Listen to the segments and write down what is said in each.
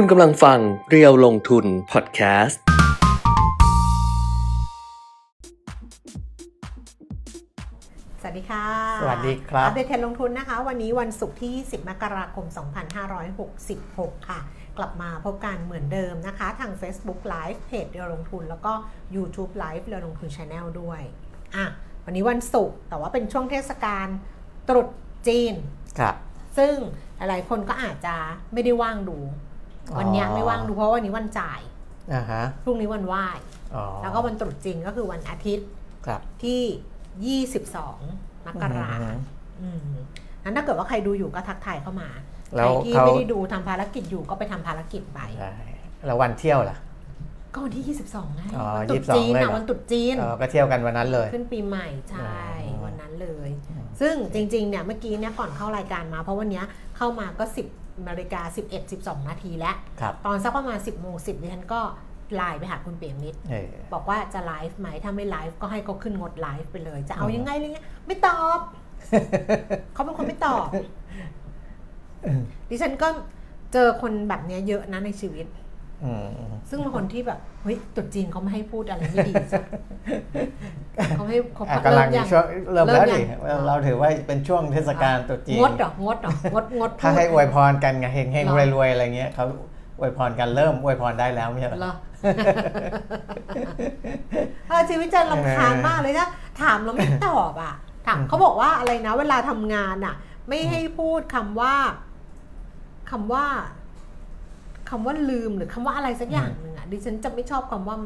คุณกำลังฟังเรียวลงทุนพอดแคสต์ สวัสดีค่ะสวัสดีครับ อัปเดตเทรนด์ลงทุนนะคะ วันนี้วันศุกร์ที่ 10 มกราคม 2566 ค่ะ กลับมาพบกันเหมือนเดิมนะคะ ทาง Facebook Live เพจเรียวลงทุน แล้วก็ YouTube Live เรียวลงทุน Channel ด้วยอะวันนี้วันศุกร์แต่ว่าเป็นช่วงเทศกาลตรุษจีน ครับ ซึ่งหลายๆคนก็อาจจะไม่ได้ว่างดู วันเนี้ยไม่ว่างดูเพราะว่าวันนี้วันจ่ายอ่าฮะพรุ่งนี้วันไหว้อ๋อแล้วก็วันตรุษจีนก็คือวันอาทิตย์ครับที่ 22 มกราอืมอืมนั้นถ้าเกิดว่าใครดูอยู่ก็ทักทายเข้ามาแล้ใครวที่เขาไม่ได้ดูทำภารกิจอยู่ก็ไปทำภารกิจไปใช่แล้ววันเที่ยวล่ะ ก็วันที่ 22ไงอ๋อวันตรุษ22จีนเลยอะเหรอวันตรุษจีน เออก็เที่ยวกันวันนั้นเลย ขึ้นปีใหม่ใช่อ๋อวันนั้นเลย ซึ่งจริงๆเนี่ยเมื่อกี้เนี่ยก่อนเข้ารายการมา เพราะวันเนี้ยเข้ามาก็ 10นาฬิกา11 12 นาทีแล้ว ครับ ตอนสักประมาณ 10โมง10ดิฉันก็ไลน์ไปหาคุณเปียมิตร เออ บอกว่าจะไลฟ์ไหมถ้าไม่ไลฟ์ก็ให้เขาขึ้นงดไลฟ์ไปเลย จะเอาอืมยังไงอะไรเงี้ยไม่ตอบ เขาเป็นคนไม่ตอบ ดิฉันก็เจอคนแบบเนี้ยเยอะนะในชีวิตอืม ซึ่งเป็นคนที่แบบเฮ้ยตรุษจีนเขาไม่ให้พูดอะไรไม่ดีจ้ะเขาให้เขาอะกำลังเริ่มยังช่วงเริ่มเริ่แล้วมยัดิงเราถือว่าเป็นช่วงเทศกาลตรุษจีนงดเหรองดเหรองดงดถ้าให้อวยพรกันไงเฮงเฮงเหรรอวยรวยๆอะไรเงี้ยเขาอวยพรกันเริ่มอวยพรได้แล้วไม่ใช่เหรอเหรอเออชีวิตจะลำคาญมากเลยนะถามแล้วไม่ตอบอะถามเขาบอกว่าอะไรนะ เวลาทำงานอะ ไม่ให้พูดคำว่าคำว่า คำว่าลืมหรือคำว่าอะไรสักอย่างหนึ่งอะดิฉันจะไม่ชอบคำว่า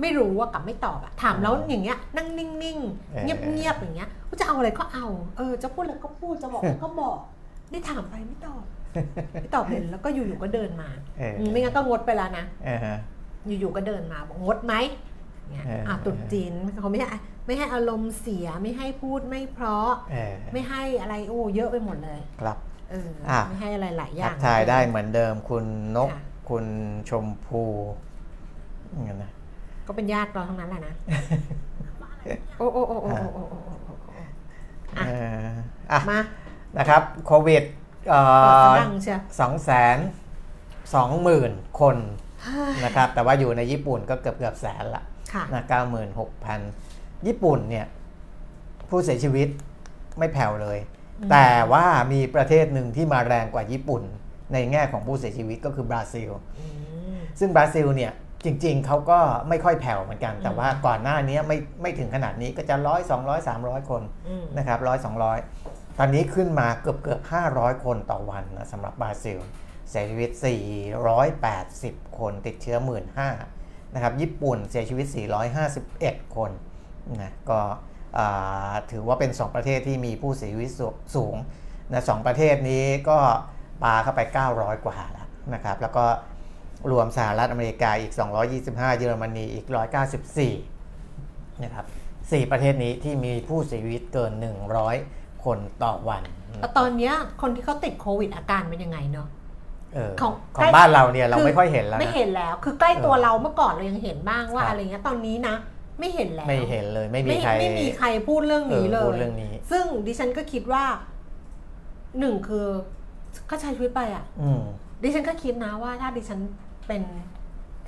ไม่รู้ว่ากับไม่ตอบอะถามแล้วอย่างเงี้ยนั่งนิ่งๆเงียบๆอย่างเงี้ยว่าจะเอาอะไรก็เอาเออจะพูดอะไรก็พูดจะบอกอะไรก็บอกนี่ถามไปไม่ตอบไม่ตอบเลยแล้วก็อยู่ๆก็เดินมาเอออืมไม่งั้นก็งดไปแล้วนะเออฮะอยู่ๆก็เดินมาบอกงดไหมเนี่ยเอออ่อะตรุดจีนเขาไม่ให้ไม่ให้อารมณ์เสียไม่ให้พูดไม่เพราะเออไม่ให้อะไรโอ้เยอะไปหมดเลยครับเอออะ ไม่ให้อะไรหลายอย่างทักทายได้เหมือนเดิมคุณนกคุณชมพูนะก็เป็นญาติเราทั้งนั้นแหละนะ โอ้โอ้โอ้โอ้โอ้มานะครับโควิดสองแสนสองหมื่นคนนะครับแต่ว่าอยู่ในญี่ปุ่นก็เกือบเกือบแสนละนะเก้าหมื่นหกพันญี่ปุ่นเนี่ยผู้เสียชีวิตไม่แผ่วเลย แต่ว่ามีประเทศหนึ่งที่มาแรงกว่าญี่ปุ่น ในแง่ของผู้เสียชีวิตก็คือบราซิลอืมซึ่งบราซิลเนี่ยจริง ๆ เขาก็ไม่ค่อยแผ่วเหมือนกัน แต่อืมว่าก่อนหน้านี้ไม่ไม่ถึงขนาดนี้ก็จะร้อยสองร้อยสามร้อยคนอืมนะครับร้อยสองร้อยตอนนี้ขึ้นมาเกือบเกือบห้าร้อยคนต่อวันนะสำหรับบราซิล เสียชีวิต 480 คนติดเชื้อ 15,000นะครับญี่ปุ่นเสียชีวิต 451 คนนะก็อ่า ถือว่าเป็น 2 ประเทศที่มีผู้เสียชีวิตสูสูงนะสองประเทศนี้ก็ปาเข้าไป 900 กว่าแล้วนะครับแล้วก็รวมสหรัฐอเมริกาอีก 225 เยอรมนีอีก 194 นะครับสี่ประเทศนี้ที่มีผู้เสียชีวิตเกิน 100 คนต่อวันแต่ตอนเนี้ยคนที่เขาติดโควิดอาการเป็นยังไงเนาะเออของของบ้านเราเนี่ยเราคือไม่ค่อยเห็นแล้ว ไม่นะเห็นแล้ว คือใกล้ตัวเออเราเมื่อก่อนเรายังเห็นบ้างว่าครับอะไรเงี้ย ตอนนี้นะ ไม่เห็นแล้วไม่เห็นเลย ไม่มีไม่ใครไม่มีใครพูดเรื่องนี้เลเออพูยดเรื่องนี้ ซึ่งดิฉันก็คิดว่าหนึ่งคือก็ใช้ชีวิตไปอะอืมดิฉันก็คิดนะว่าถ้าดิฉันเป็น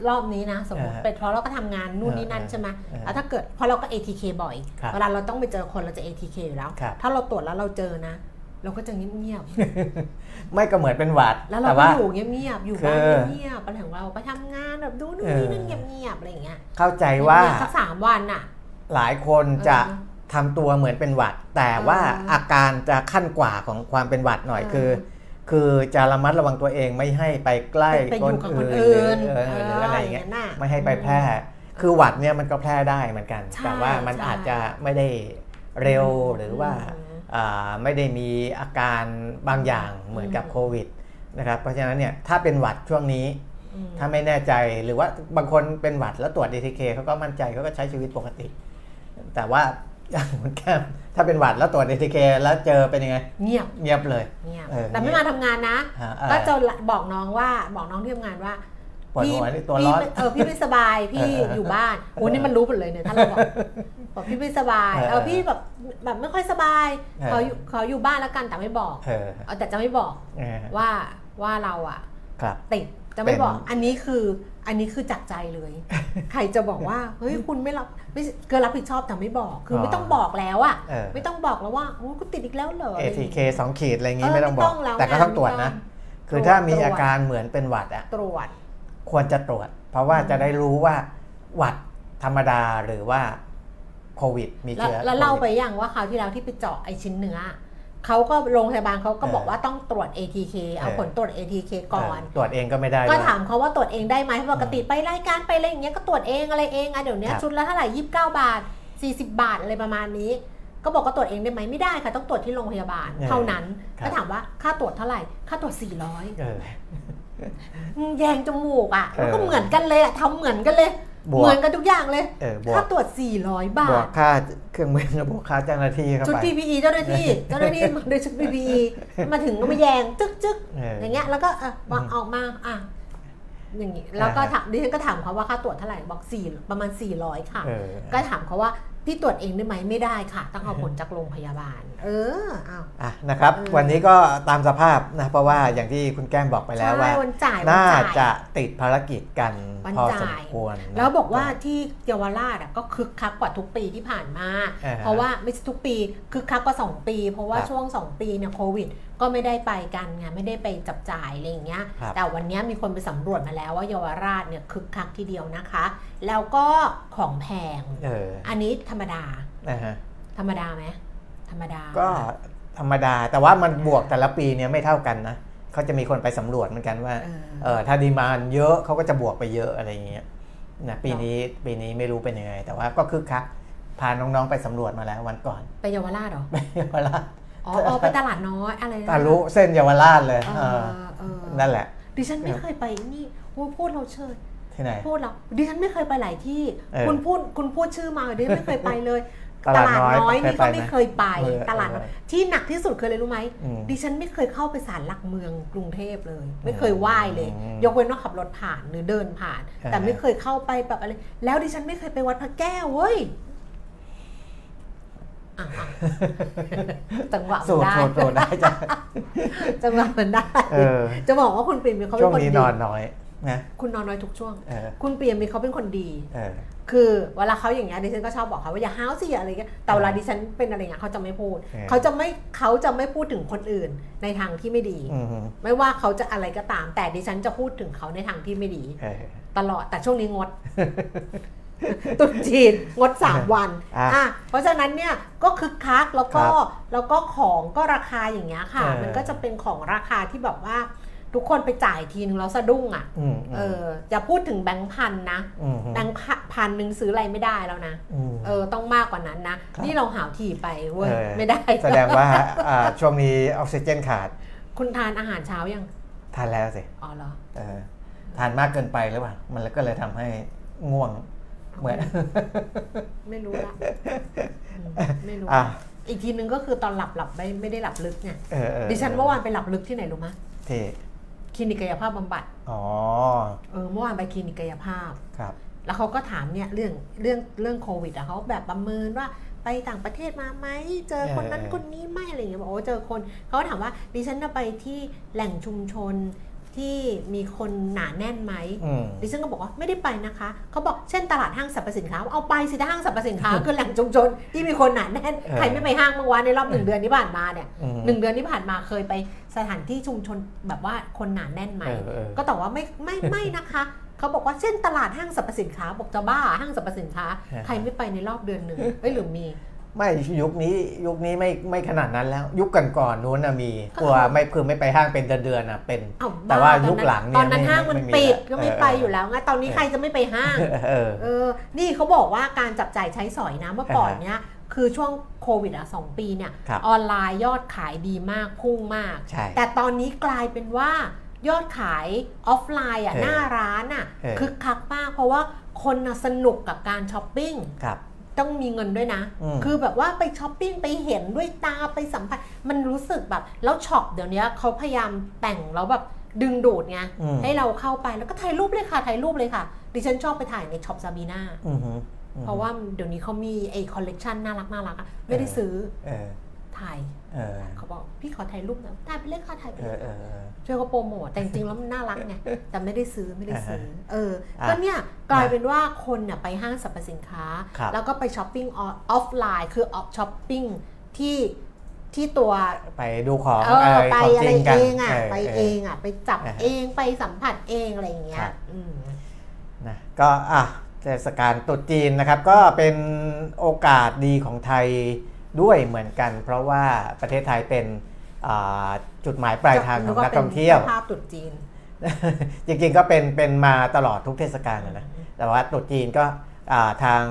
รอบนี้นะสมมติอ่าเป็นเพราะเราก็ทำงานนู่นนี่นั่นอ่าใช่ไหมอ่าแล้วถ้าเกิดเพราะเราก็ ATK บ่อยครับเวลาเราต้องไปเจอคนเราจะ ATK อยู่แล้วครับถ้าเราตรวจแล้วเราเจอนะ เราก็จะเงียบไม่ก็เหมือนเป็นหวัดๆแล้วเราแต่ก็ว่าอยู่เงียบๆอยู่บ้านคือเงียบๆอะไรของเราไปทำงานแบบดูนู่นเออนี่นั่นเงียบๆอะไรอย่างเงี้ยเข้าใจว่าเงียบๆสักสามวันน่ะ หลายคนจะเออทำตัวเหมือนเป็นหวัด แต่ว่าเออออาการจะขั้นกว่าของความเป็นหวัดหน่อยเออคือ คือจะระมัดระวังตัวเองไม่ให้ไปใกล้ไปอยู่กับคนหอื่รืนเออหรืออะไรอย่างเงี้ยน่ะไม่ให้ไปแพร่ คือหวัดเนี่ยมันก็แพร่ได้เหมือนกันใช่แต่ว่ามันใช่อาจจะไม่ได้เร็วหรือว่าอืมอ่า ไม่ได้มีอาการบางอย่างเหมือนกับอืมโควิดนะครับเพราะฉะนั้นเนี่ยถ้าเป็นหวัดช่วงนี้อืมถ้าไม่แน่ใจหรือว่าบางคนเป็นหวัดแล้วตรวจ DTK เขาก็มั่นใจเขาก็ใช้ชีวิตปกติ แต่ว่าอย่างเหมือนแก้มถ้าเป็นหวัดแล้วตรวจ DTK แล้วเจอเป็นยังไง เงียบเงียบเลยเงียบเออแต่ไม่มาทำงานนะฮะเออก็จะบอกน้องว่าบอกน้องที่ทำงานว่าปวดพี่หัวนี่ตัวพี่ร้อนไม่เออพี่ไม่สบายพี่เออเอออยู่บ้านโอ้นี่มันรู้หมดเลยเนี่ยถ้าเราบอก บอกพี่ไม่สบายเออเออพี่แบบแบบไม่ค่อยสบายเออขออยู่ขออยู่บ้านแล้วกันแต่ไม่บอกเออเอาแต่จะไม่บอกเออว่าว่าเราอะครับติดจะไม่บอกเป็นอันนี้คืออันนี้คือจากใจเลย ใครจะบอกว่าเฮ้ยคุณไม่รับไม่เกินรับผิดชอบแต่ไม่บอกคือออไม่ต้องบอกแล้วอะเออไม่ต้องบอกแล้วว่าโอ้กูติดอีกแล้วเหรอ ATK สองขีดอะไรอย่างเองี้อไม่ต้องบอกแล้วแต่ก็ต้องตรวจนะไม่คือถ้ามีตรวจอาการเหมือนเป็นหวัดอะตรวจ ควรจะตรวจ เพราะว่าจะได้รู้ว่าหวัดธรรมดาหรือว่า โควิด มีแล้วเชื้อแล้วเล่าโคไปวิดยังว่าคราวที่แล้วที่ไปเจาะไอชิ้นเนื้อเขาก็โรงพยาบาลเขาก็เออบอกว่าต้องตรวจ ATK เอาเออผลตรวจ ATK ก่อนเตรวจเองก็ไม่ได้ ก็ด้วยถามเขาว่าตรวจเองได้ไหมปกติไปรายการไปอะไรอย่างเงี้ยก็ตรวจเองอะไรเองอะเดี๋ยวนี้ครับชุดละเท่าไหร่ยี่สิบเก้าบาทสี่สิบาทอะไรประมาณนี้ ก็บอกก็ตรวจเองได้ไหมไม่ได้ค่ะต้องตรวจที่โรงพยาบาล เท่านั้นก็ถามว่าค่าตรวจเท่าไหร่ค่าตรวจสี่ร้อยเออแยงจมูกอะแล้วก็เออเหมือนกันเลยอะทำเหมือนกันเลยบวก เหมือนกันทุกอย่างเลยเออบวค่ากตรวจสี่ร้อยบาบวทกค่าเครื่องมือ บวกค่าเจ้าหน้าที่เข้าชุดไป PPE เจ้าหน้าที่ เจ้าหน้าที่มาด้วยชุด PPE มาถึงก็มาแยงจึ๊กจึ๊กเอออย่างเงี้ย แล้วก็เออวางออกมาอะอย่างงี้แล้วก็อ่าฮะถามดิฉันก็ถามเขาว่าค่าตรวจเท่าไหร่บอกสี่ประมาณ 400 ค่ะเออก็ถามเขาว่า พี่ตรวจเองได้ไหมไม่ได้ค่ะ ต้องเอาผลจากโรงพยาบาล เอออ้าวอะนะครับเออวันนี้ก็ตามสภาพนะเพราะว่าอย่างที่คุณแก้มบอกไปแล้วว่าใช่วันจ่ายวันน่าจ่ายจะติดภารกิจกันวันพอสจ่ามยควรนะแล้วบอกว่าที่เยาวราชอะก็คึกคักกว่าทุกปีที่ผ่านมาอ่าฮะเพราะว่าไม่ใช่ทุกปีคึกคักกว่า2ปี เพราะว่าครับช่วง 2 ปีเนี่ยโควิด ก็ไม่ได้ไปกันไงไม่ได้ไปจับจ่ายอะไรอย่างเงี้ย ครับ แต่วันนี้มีคนไปสำรวจมาแล้วว่าเยาวราชเนี่ยคึกคักทีเดียวนะคะ แล้วก็ของแพง เอออันนี้ธรรมดา นะฮะธรรมดาไหมธรรมดา ก็ธรรมดาแต่ว่ามันบวกแต่ละปีเนี่ยไม่เท่ากันนะเขาจะมีคนไปสำรวจเหมือนกันว่า เออ เออถ้าดีมานเยอะเขาก็จะบวกไปเยอะอะไรอย่างเงี้ยนะปีนี้ปีนี้ไม่รู้เป็นยังไง แต่ว่าก็คึกคักพาน้องๆไปสำรวจมาแล้ววันก่อน ไปเยาวราชเหรอไปเยาวราชอ๋ออ๋อไปตลาดน้อยอะไรนะทะลุเส้นเยาวราชเลยเอเอออเออนั่นแหละ ดิฉันไม่เคยไปนี่พูดพูดเราเชยที่ไหนพูดแล้วดิฉันไม่เคยไปหลายที่เออคุณพูดคุณพูดชื่อมาดิฉันไม่เคยไปเลยตลาดน้อยนี่เคก็ยไปไหมไม่เคยไปเออตลาดน้อยเออที่หนักที่สุดเคยเลยรู้ไหมอืมดิฉันไม่เคยเข้าไปศาลหลักเมืองกรุงเทพเลย ไม่เคยไหว้เลยอืมยกเว้นว่าขับรถผ่านหรือเดินผ่านเออแต่ไม่เคยเข้าไปแบบอะไรแล้วดิฉันไม่เคยไปวัดพระแก้วเว้ยอะอะ จังหวะสูมันตรได้สูตรสูตรได้จ้ะจังหวะมันได้เออจะบอกว่าคุณเปรมมีเขาเป็ช่วนงคนนี้ดีนอนน้อยนะคุณนอนน้อยทุกช่วงเออคุณเปรียมมีเขาเป็นคนดีเออคือเวลาเขาอย่างเงี้ยดิฉันก็ชอบบอกเขาว่าอย่าห้าวสิอะไรเงี้ยแต่เวลาดิฉันเป็นอะไรเงี้ยเขาจะไม่พูดเออเขาจะไม่เขาจะไม่พูดถึงคนอื่นในทางที่ไม่ดีอืมไม่ว่าเขาจะอะไรก็ตาม แต่ดิฉันจะพูดถึงเขาในทางที่ไม่ดีเออตลอดแต่ช่วงนี้งด ตรุษจีนงด 3 วันอะอะเพราะฉะนั้นเนี่ยก็คึกคักแล้วก็ครับแล้วก็ของก็ราคาอย่างเงี้ยค่ะเออมันก็จะเป็นของราคาที่แบบว่าทุกคนไปจ่ายทีนึงแล้วสะดุ้งอะอืมเอออย่าพูดถึงแบงค์พันนะอืมแบงค์พันหนึ่งซื้ออะไรไม่ได้แล้วนะอืมเออต้องมากกว่านั้นนะครับนี่เราหาวทีไปเว้ยเออไม่ได้ แสดงว่าอ่าช่วงนี้ออกซิเจนขาด คุณทานอาหารเช้ายัง ทานแล้วสิ อ๋อเหรอเออทานมากเกินไปหรือเปล่า มันก็เลยทำให้ง่วง เหมือนไม่รู้ละอืมไม่รู้อะอีกทีนึงก็คือตอนหลับหลับไม่ไม่ได้หลับลึกไงเออเออดิฉันเมื่อวานไปหลับลึกที่ไหนรู้ไหมที่คลินิกกายภาพบำบัดอ๋อเออเมื่อวานไปคลินิกกายภาพครับ แล้วเขาก็ถามเนี่ยเรื่องเรื่องเรื่องโควิดอะเขาแบบประเมินว่าไปต่างประเทศมาไหมเจอคนนั้นเออคนนี้ไหมอะไรอย่างเงี้ยบอกโอ้เจอคนเขาก็ถามว่าดิฉันจะไปที่แหล่งชุมชน ที่มีคนหนาแน่นไหมอืมดิฉันก็บอกว่าไม่ได้ไปนะคะเขาบอกเช่นตลาดห้างสรรพสินค้าเอาไปสิถ้าห้างสรรพสินค้าคือแหล่งชุมชนที่มีคนหนาแน่นเออใครไม่ไปห้างเมื่อวานในรอบหนึ่งเดือนที่ผ่านมาเนี่ยอืมหนึ่งเดือนที่ผ่านมาเคยไปสถานที่ชุมชนแบบว่าคนหนาแน่นไหมเออเออก็ตอบว่าไม่ไม่ไม่นะคะเขาบอกว่าเช่นตลาดห้างสรรพสินค้าบอกจะบ้าห้างสรรพสินค้าฮะใครไม่ไปในรอบเดือนหนึ่งเอ้ยหรือมี ไม่ยุคนี้ยุคนี้ไม่ไม่ขนาดนั้นแล้ว ยุคก่อนๆนู้นนะมีก็กลัวไม่คือไม่ไปห้างเป็นเดือนๆนะเป็นเอ้าแต่ว่าบ้ยุคหลังเนี่ยตอนนั้นไม่ห้างมันไม่มีปิดแล้วก็ไม่เออไปอยู่แล้วไงตอนนี้เออใครจะไม่ไปห้างเออเออ นี่เขาบอกว่าการจับจ่ายใช้สอยนะเมื่อก่อนเนี้ยคือช่วงโควิดอะสองปีเนี่ยครับออนไลน์ยอดขายดีมากพุ่งมากใช่แต่ตอนนี้กลายเป็นว่ายอดขายออฟไลน์อะเออหน้าร้านอะเออคึกคักมากเพราะว่าคนน่ะสนุกกับการช้อปปิ้งครับ ต้องมีเงินด้วยนะอืมคือแบบว่าไปช้อปปิ้งไปเห็นด้วยตาไปสัมผัส มันรู้สึกแบบ แล้วช็อปเดี๋ยวนี้เขาพยายามแต่งแล้วแบบดึงดูดไงอืมให้เราเข้าไปแล้วก็ถ่ายรูปเลยค่ะถ่ายรูปเลยค่ะ ดิฉันชอบไปถ่ายในช็อปซาบีนาอือหืออือหือเพราะว่าเดี๋ยวนี้เขามีไอ้คอลเลกชันน่ารักน่ารักอะไม่ได้ซื้อเออถ่าย เออเขาบอกพี่ขอถ่ายรูปหน่อยถ่ายไปเลยค่ะถ่ายไปเอเลอยเออเออช่วยเขาโปรโมทแต่จริงๆแล้วมันน่ารักไงแต่ไม่ได้ซื้อไม่ได้ซื้อเอออะก็เนี่ยกลายเป็นว่าคนเนี่ยไปห้างสรรพสินค้าครับแล้วก็ไปช้อปปิ้งออฟไลน์คือ off ช้อปปิ้งที่ที่ตัวไปดูของเออไปของจริงอะไรกันเองอะเออไปเอเอองอะไปจับอ่าฮะเองไปสัมผัสเองอะไรอย่างเงี้คยรับอืมนะก็อะเทศกาลตรุษจีนนะครับ ก็เป็นโอกาสดีของไทย ด้วยเหมือนกัน เพราะว่าประเทศไทยเป็นอ่าจุดหมายปลายทางของนักท่องเที่ยวภาพตรุษจีน จริงๆก็เป็นเป็นมาตลอดทุกเทศกาลนะนะแต่ว่าตรุษจีนก็อ่าทาง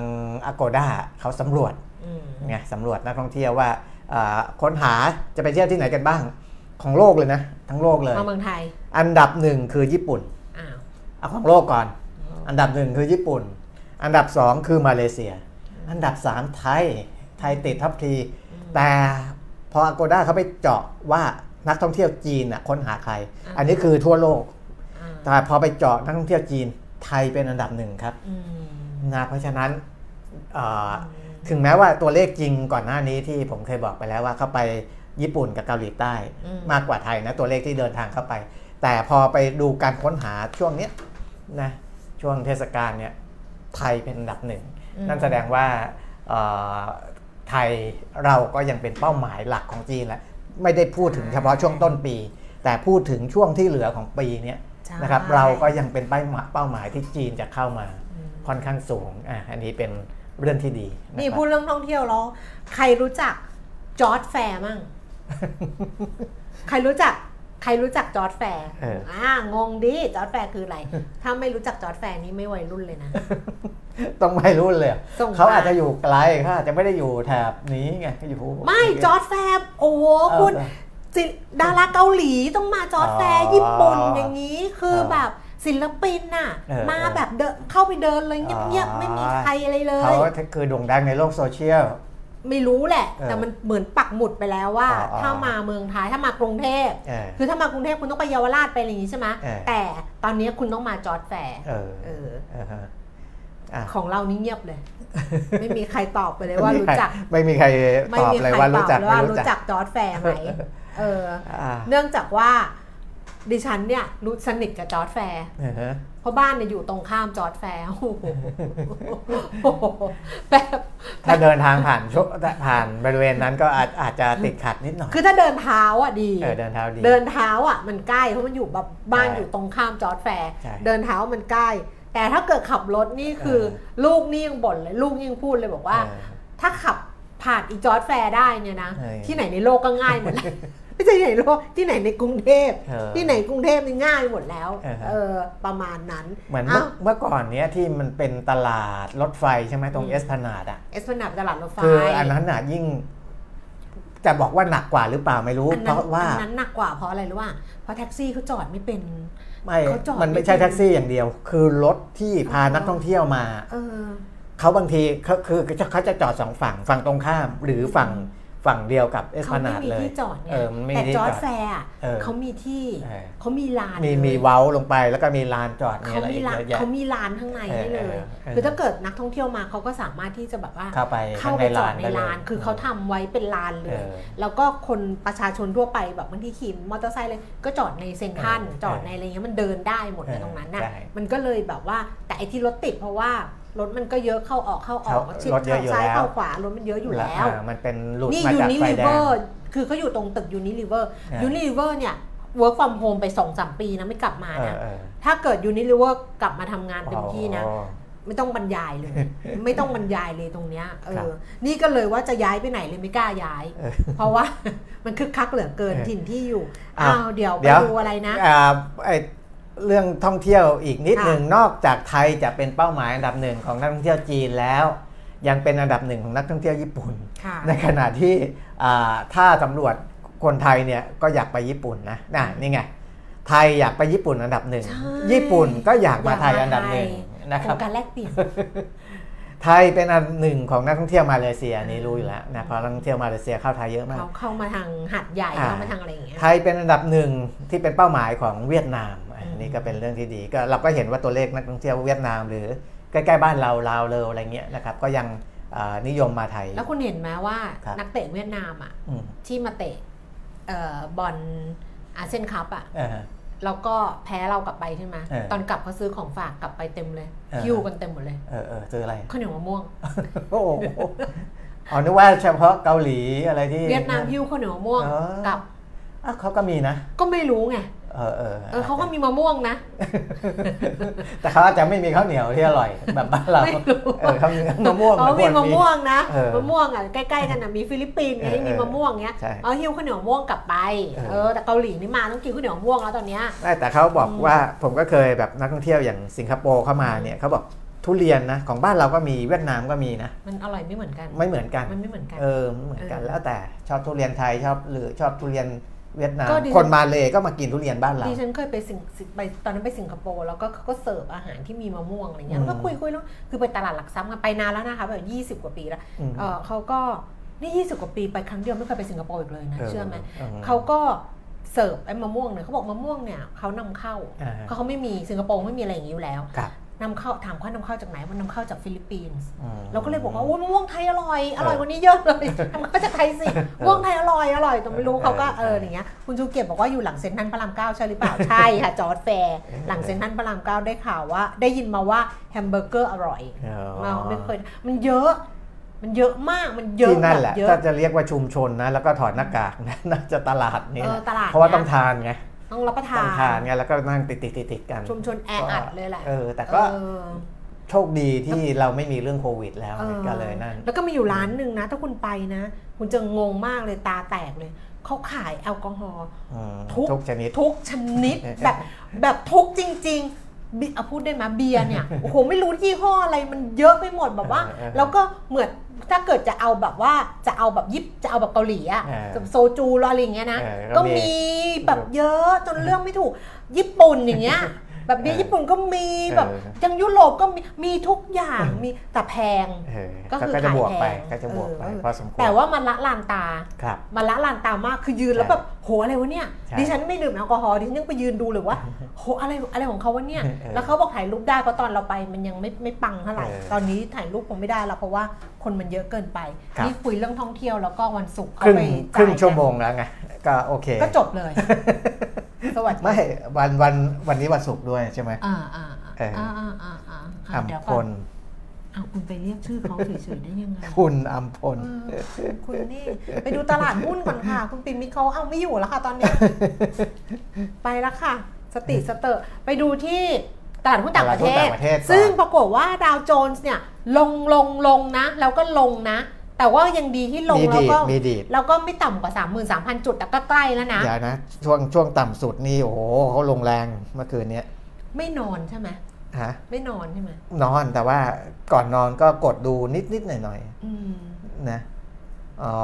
Agoda เขาสำรวจอืมไงสำรวจนักท่องเที่ยวว่าอ่าค้นหาจะไปเที่ยวที่ไหนกันบ้างของโลกเลยนะ ทั้งโลกเลยมาเมืองไทย อันดับหนึ่งคือญี่ปุ่นอ้าวเอาของโลกก่อน อันดับหนึ่งคือญี่ปุ่น อันดับสองคือมาเลเซีย อันดับสามไทย ไทยติดท็อปทีแต่พอ Agoda เขาไปเจาะว่านักท่องเที่ยวจีนน่ะค้นหาใคร อันนี้คือทั่วโลกอ่าแต่พอไปเจาะนักท่องเที่ยวจีนไทยเป็นอันดับหนึ่งครับอืมนะเพราะฉะนั้นเอ่อถึงแม้ว่าตัวเลขจริงก่อนหน้านี้ที่ผมเคยบอกไปแล้วว่าเข้าไปญี่ปุ่นกับเกาหลีใต้อืมมากกว่าไทยนะตัวเลขที่เดินทางเข้าไป แต่พอไปดูการค้นหาช่วงเนี้ยนะช่วงเทศกาลเนี่ยไทยเป็นอันดับหนึ่งนั่นแสดงว่าเอ่อ ไทยเราก็ยังเป็นเป้าหมายหลักของจีนแหละไม่ได้พูดถึงเฉพาะช่วงต้นปี แต่พูดถึงช่วงที่เหลือของปีเนี้ยใช่นะครับเราก็ยังเป็นเป้าหมายเป้าหมายที่จีนจะเข้ามาค่อนข้างสูงอะอันนี้เป็นเรื่องที่ดีะนี่ครับพูดเรื่องท่องเที่ยวแล้วใครรู้จัก Jodd Fairs มั่งใครรู้จักใครรู้จัก Jodd Fairs เอออ่างงดิ Jodd Fairs คืออะไร ถ้าไม่รู้จัก Jodd Fairs นี่ไม่วัยรุ่นเลยนะ ต้องไม่รู้เลยส่งมาเขาอาจจะอยู่ไกลเขาอาจจะไม่ได้อยู่แถบนี้ไงอยู่ไม่ Jodd Fairs โอ้โหเออคุณศิลดาราเกาหลีต้องมา Jodd Fairs อ๋อญี่ปุ่นอย่างนี้คือเออแบบศิลปินน่ะเออมาเออแบบเดินเข้าไปเดินเลยเงียบอ๋อๆไม่มีใครอะไรเลเขายคือโด่งดังในโลกโซเชียลไม่รู้แหละเออแต่มันเหมือนปักหมุดไปแล้วว่าอ๋ออ๋อถ้ามาเมืองไทยถ้ามากรุงเทพเออคือถ้ามากรุงเทพคุณต้องไปเยาวราชไปอะไรอย่างนี้ใช่ไหมเออแต่ตอนนี้คุณต้องมา Jodd Fairs ของเรานี่เงียบเลย ไม่มีใครตอบไปเลยว่ารู้จัก ไม่มีใครไม่ตอบมีเลยใครว่าตรู้อบจักเลยไม่ว่ารู้รู้จักจัก Jodd Fairs ไหมเอออ่าเนื่องจากว่าดิฉันเนี่ยรู้สนิทกับ Jodd Fairs เออฮะเพราะบ้านเนี่ยอยู่ตรงข้าม Jodd Fairs โอ้โหแบบถ้าเดินทางผ่านช่วงผ่านบริเวณนั้นก็อาจอาจจะติดขัดนิดหน่อย คือถ้าเดินเท้าอะดี เออเดินเท้าดี เดินเท้าอะมันใกล้เพราะมันอยู่แบบบ้านใช่อยู่ตรงข้าม Jodd Fairs ใช่เดินเท้ามันใกล้ แต่ถ้าเกิดขับรถนี่คือเออลูกนี่ยังบ่นเลยลูกยังพูดเลยบอกว่าเออถ้าขับผ่านอี Jodd Fairs ได้เนี่ยนะเออที่ไหนในโลกก็ง่ายหมดเลยไม่ใช่ที่ไหนโลกที่ไหนในกรุงเทพ เออ ที่ไหนกรุงเทพนี่ง่ายหมดแล้วเออเออประมาณนั้นเหมือนเมื่ออ้าวเมื่อก่อนเนี้ยที่มันเป็นตลาดรถไฟใช่ไหมตรงอืมเอสพนาดอะ เอสพนาดตลาดรถไฟคืออันนั้นน่ะยิ่ง จะบอกว่าหนักกว่าหรือเปล่าไม่รู้ อันเพนั้นราะว่า อันนั้นหนักกว่าเพราะอะไรรู้ว่าเพราะแท็กซี่เขาจอดไม่เป็นไม่เขาจอดมันไม่ใช่ไม่เป็นแท็กซี่อย่างเดียว คือรถที่พาอ๋อนักท่องเที่ยวมาเออเขาบางทีเขาคือเขาจะจอดสองฝั่งฝั่งตรงข้าม หรือฝั่ง ฝั่งเดียวกับเอสเขาพไม่นาดมีเลยที่จอดไงเออมันไม่แต่มีที่จอร์ดจอดแฟร์อะเออเขามีที่เออเขามีลานมีเลยมีเว้าลงไปแล้วก็มีลานจอดมีเขาอะไรมีอีกลานเยอะแยะเขามีลานข้างในให้เลยเออเออคือถ้าเกิดนักท่องเที่ยวมาเขาก็สามารถที่จะแบบว่าเข้าไปเข้าข้างไปในจอลาดนในได้เลยลาน คือเขาทำไว้เป็นลานเลเอยอแล้วก็คนประชาชนทั่วไปแบบบางทีขี่มอเตอร์ไซค์เลยก็จอดในเซ็นทรัลเออจอดในอะไรเงี้ยมันเดินได้หมดเลยเออตรงนั้นน่ะใช่มันก็เลยแบบว่าแต่ไอ้ที่รถติดเพราะว่า รถมันก็เยอะเข้าออกเข้าออกเขาชิดรถเยอะอยู่เข้าซ้ายแล้วเข้าขวารถมันเยอะอยู่แล้วอ่ามันเป็นหลุดมาจากไฟแดง นี่ Unileverคือเขาอยู่ตรงตึก Unilever อ่า Unilever เนี่ย work from home ไปสองสามปีนะไม่กลับมาเออนะเออถ้าเกิด Unilever กลับมาทำงานเต็มที่นะอ๋อไม่ต้องบรรยายเลย ไม่ต้องบรรยายเลยตรงเนี้ยเอครับอนี่ก็เลยว่าจะย้ายไปไหนเลยไม่กล้าย้ายเออเพราะว่ามันคึกคักเหลือเกินเออถิ่นที่อยู่อ้าวอ้าวเดี๋ยวไปเดี๋ยวดูอะไรนะอ่าไอ เรื่องท่องเที่ยวอีกนิดค่ะหนึ่งนอกจากไทยจะเป็นเป้าหมายอันดับหนึ่งของนักท่องเที่ยวจีนแล้ว ยังเป็นอันดับหนึ่งของนักท่องเที่ยวญี่ปุ่นค่ะในขณะที่อ่าถ้าสำรวจคนไทยเนี่ยก็อยากไปญี่ปุ่นนะน่ะนี่ไงไทยอยากไปญี่ปุ่นอันดับหนึ่งใช่ญี่ปุ่นก็อยากมาไทยอันดับหนึ่งนะโคครรับงการแลกเปลี่ยนไทยเป็นอันหนึ่งของนักท่องเที่ยวมาเลเซียอันนี่รู้อยู่แล้วนะเพราะนักท่องเที่ยวมาเลเซียเข้าไทยเยอะมากเขาเข้ามาทางหัดใหญ่อ่าเข้ามาทางอะไรอย่างเงี้ยไทยเป็นอันดับหนึ่งที่เป็นเป้าหมายของเวียดนามอั นนี้ก็เป็นเรื่องที่ดีก็เราก็เห็นว่าตัวเลขนักท่องเที่ยวเวียดนาม หรือใกล้ๆบ้านเราลาวเลวอะไรเงี้ยนะครับก็ยังอ่านิยมมาไทย แล้วคุณเห็นไหมว่าครับนักเตะเวียดนามอะอืมที่มาเตะเอ่อบอลอาเซียนคัพอะเออแล้วก็แพ้เรากลับไปใช่ไหมเออตอนกลับเขาซื้อของฝากกลับไปเต็มเลยเออหิ้วกันเต็มหมดเลยเออเออซื้ออะไรข้าวเหนียวมะม่วงโอ้โหอ๋อนึกว่าเฉพาะเกาหลีอะไรที่ เวียดนามหิ้วข้าวเหนียวมะม่วงอ๋อกลับอะเขาก็มีนะ ก็ไม่รู้ไง เออเออเออเขาก็มีมะม่วงนะ แต่เขาอาจจะไม่มีข้าวเหนียวที่อร่อยแบบบ้านเราไม่รู้เออเขามีมะม่วงเขามีควรมะม่วงนะเออมะม่วงอะใกล้ๆกันอะมีฟิลิปปินส์ไงเออมีมะม่วงเงี้ยใช่เอาหิ้วข้าวเหนียวมะม่วงกลับไปเออเออแต่เกาหลีนี่มาต้องกินข้าวเหนียวมะม่วงแล้วตอนเนี้ยไม่แต่เขาบอกว่าผมก็เคยแบบนักท่องเที่ยวอย่างสิงคโปร์เข้ามาเนี่ยเขาบอกทุเรียนนะของบ้านเราก็มีเวียดนามก็มีนะ มันอร่อยไม่เหมือนกัน ไม่เหมือนกันมันไม่เหมือนกันเออไม่เหมือนกันเออแล้วแต่ชอบทุเรียนไทยชอบหรือชอบทุเรียน เวียดนาม ก็ดิฉัน คนมาเลยก็มากินทุเรียนบ้านเรา ดิฉันเคยไปสิงสิไปตอนนั้นไปสิงคโปร์แล้วก็เขาก็เสิร์ฟอาหารที่มีมะม่วงอะไรเงี้ยอืมแล้วก็คุยคุยแล้วคือไปตลาดหลักทรัพย์กันไปนานแล้วนะคะแบบยี่สิบ20 กว่าปีแล้วอืม เออเขาก็นี่ยี่สิบกว่าปีไปครั้งเดียวไม่เคยไปสิงคโปร์อีกเลยนะเออเชื่อไหมเออเขาก็เสิร์ฟไอ้มะม่วงเนี่ยเขาบอกมะม่วงเนี่ยเขานำเข้าอ่าเพราะเขาไม่มีสิงคโปร์ไม่มีอะไรอย่างนี้อยู่แล้ว ครับ นำเข้าถามเขานำเข้าจากไหนมันนำเข้าจากฟิลิปปินส์อืมเราก็เลยบอกว่าโอ้ยมะม่วงไทยอร่อยอร่อยกว่านี้เยอะเลยทำเข้าจากไทยสิมะม่วงไทยอร่อยอร่อยแต่ไม่รู้เขาก็เอเออออย่างเงี้ยคุณชูเกียรติบอกว่าอยู่หลังเซ็นทรัลพระรามเก้าใช่หรือเปล่าใช่ค่ะ Jodd Fairs หลังเซ็นทรัลพระรามเก้าได้ข่าวว่า ได้ยินมาว่าแฮมเบอร์เกอร์อร่อยอ๋อเราไม่เคยมันเยอะมันเยอะมาก มันเยอะที่นั่นแหละบบเยอะถ้าจะเรียกว่าชุมชนนะ แล้วก็ถอดหน้ากากนะน่าจะตลาดนี่เอแหอละตลาดเพราะว่านี่ยต้องทานไง ต้องรับประทาต้องทานนไงแล้วก็นั่งติดติดติดติดๆๆกัน ชุมชนแออัดเลยแหละเออแต่ก็เออโชคดีที่เราไม่มีเรื่องโควิดแล้วออก็เลยนั่น แล้วก็มีอยู่ร้านหนึ่งนะ ถ้าคุณไปนะ คุณจะงงมากเลยตาแตกเลยเขาขายแอลกอฮอล์อืมทุกทุกชนิดทุกชนิดแบบแบบทุกจริงๆบิ เอาพูดได้ไหมเบียร์เนี่ยโอ้โหไม่รู้ยี่ห้ออะไรมันเยอะไปหมดแบบว่าเออเออแล้วก็เหมือนถ้าเกิดจะเอาแบบว่าจะเอาแบบยิปจะเอาแบบเกาหลีอะเออกับโซจูหรืออะไรอย่างเงี้ยนะเออก็ก็มีมีแบบเยอะจนเรื่องไม่ถูกญี่ปุ่นอย่างเงี้ยแบบเบียร์เออญี่ปุ่นก็มีแบบเออยังยุโรปก็มีมีทุกอย่างมีแต่แพงเออก็คือก็จะบวกไปขายแพงก็จะบวกไปเออพอสมควรแต่ว่ามันละลานตาครับมันละลานตามากคือยืนแล้วใช่แบบ โหอะไรวะเนี่ยใช่ดิฉันไม่ดื่มแอลกอฮอล์ดิฉันยังไปยืนดูเลยว่าโหอะไรอะไรของเขาวะเนี่ยเออแล้วเขาบอกถ่ายรูปได้เพราะตอนเราไปมันยังไม่ไม่ปังเท่าไหร่เออตอนนี้ถ่ายรูปคงไม่ได้แล้วเพราะว่าคนมันเยอะเกินไปครับนี่คุยเรื่องท่องเที่ยวแล้วก็วันศุกร์ครึ่งไปครึ่งจ่ายชั่วโมงแล้วไงก็โอเค ก็จบเลยสวัสดีไม่วันวันวันนี้วันศุกร์ด้วยใช่ไหมอ่าอ่าเอออ่อ่าอ่าอ่าอ่าอัมเดี๋ยวพก่อนลอ้า วคุณไปเรียกชื่อเขาเฉยๆได้ยังไงคุณอัมพล เออคุณนี่ ไปดูตลาดหุ้นก่อนค่ะ คุณปิ่นมิตรเขาเอาไม่อยู่แล้วค่ะตอนเนี้ยไปแล้วค่ะ สติสเตอร์ไปดูที่ตลาดหุ้นต่างประเทตลาดหุ้นศ ต่างประเทศก่อน ซึ่งปรากฏว่าดาวโจนส์เนี่ย ลงลงลงนะ แล้วก็ลงนะ แต่ว่ายังดีที่ลงมีแล้วดีดก็มีดีดแล้วก็ไม่ต่ำกว่า 33,000 จุด แต่ก็ใกล้แล้วนะอย่านะ ช่วงช่วงต่ำสุดนี่ โอ้โหเขาลงแรงเมื่อคืนเนี้ยไม่นอนใช่ไหม ฮะไม่นอนใช่ไหมนอนแต่ว่าก่อนนอนก็กดดูนิดนิดหน่อยหน่อยอืมๆนะอ๋อ